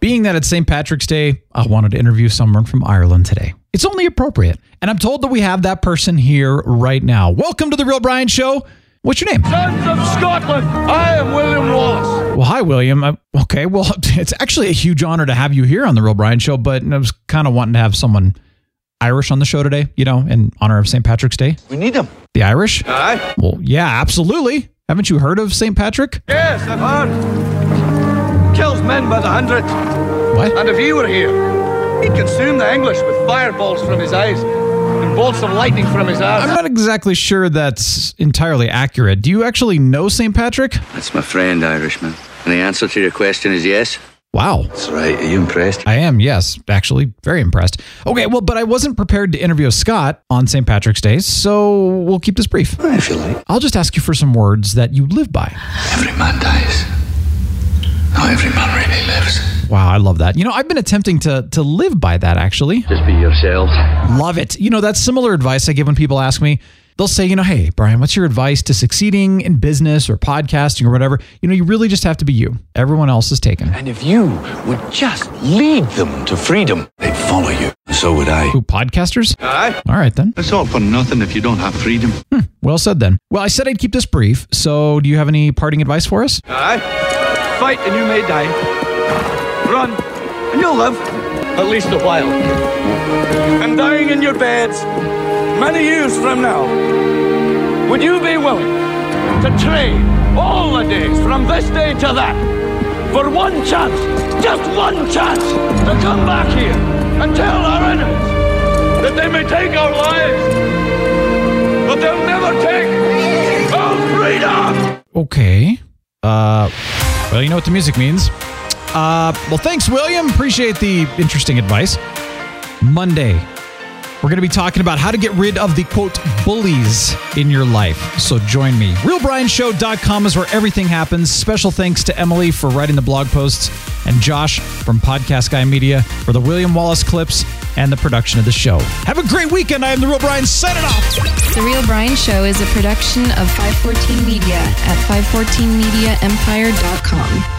Being that it's St. Patrick's Day, I wanted to interview someone from Ireland today. It's only appropriate. And I'm told that we have that person here right now. Welcome to The Real Brian Show. What's your name? Sons of Scotland, I am William Wallace. Well, hi, William. Uh, okay, well, it's actually a huge honor to have you here on The Real Brian Show, but I was kind of wanting to have someone Irish on the show today, you know, in honor of St. Patrick's Day. We need them. The Irish? Aye. Well, yeah, absolutely. Haven't you heard of St. Patrick? Yes, I've heard. Kills men by the hundred. What? And if he were here, he'd consume the English with fireballs from his eyes and bolts of lightning from his eyes. I'm not exactly sure that's entirely accurate. Do you actually know St. Patrick? That's my friend, Irishman. And the answer to your question is yes. Wow. That's right. Are you impressed? I am, yes, actually, very impressed. Okay, well, but I wasn't prepared to interview Scott on St. Patrick's Day, so we'll keep this brief. If you like. I'll just ask you for some words that you live by. Every man dies. Not every man really lives. Wow, I love that. You know, I've been attempting to to live by that actually. Just be yourselves. Love it. You know, that's similar advice I give when people ask me. They'll say, you know, hey, Brian, what's your advice to succeeding in business or podcasting or whatever? You know, you really just have to be you. Everyone else is taken. And if you would just lead them to freedom, they'd follow you. So would I. Who, podcasters? Aye. All right, then. It's all for nothing if you don't have freedom. Hmm, well said, then. Well, I said I'd keep this brief. So, do you have any parting advice for us? Aye. Fight and you may die. Run and you'll live. At least a while. And dying in your beds many years from now, would you be willing to trade all the days from this day to that for one chance, just one chance, to come back here and tell our enemies that they may take our lives, but they'll never take our freedom? Okay. Uh, well, you know what the music means. Uh, well, thanks, William. Appreciate the interesting advice. Monday, we're going to be talking about how to get rid of the quote bullies in your life. So join me. RealBrianShow.com is where everything happens. Special thanks to Emily for writing the blog posts and Josh from Podcast Guy Media for the William Wallace clips and the production of the show. Have a great weekend. I am the Real Brian. Signing off. The Real Brian Show is a production of 514 Media at 514mediaempire.com.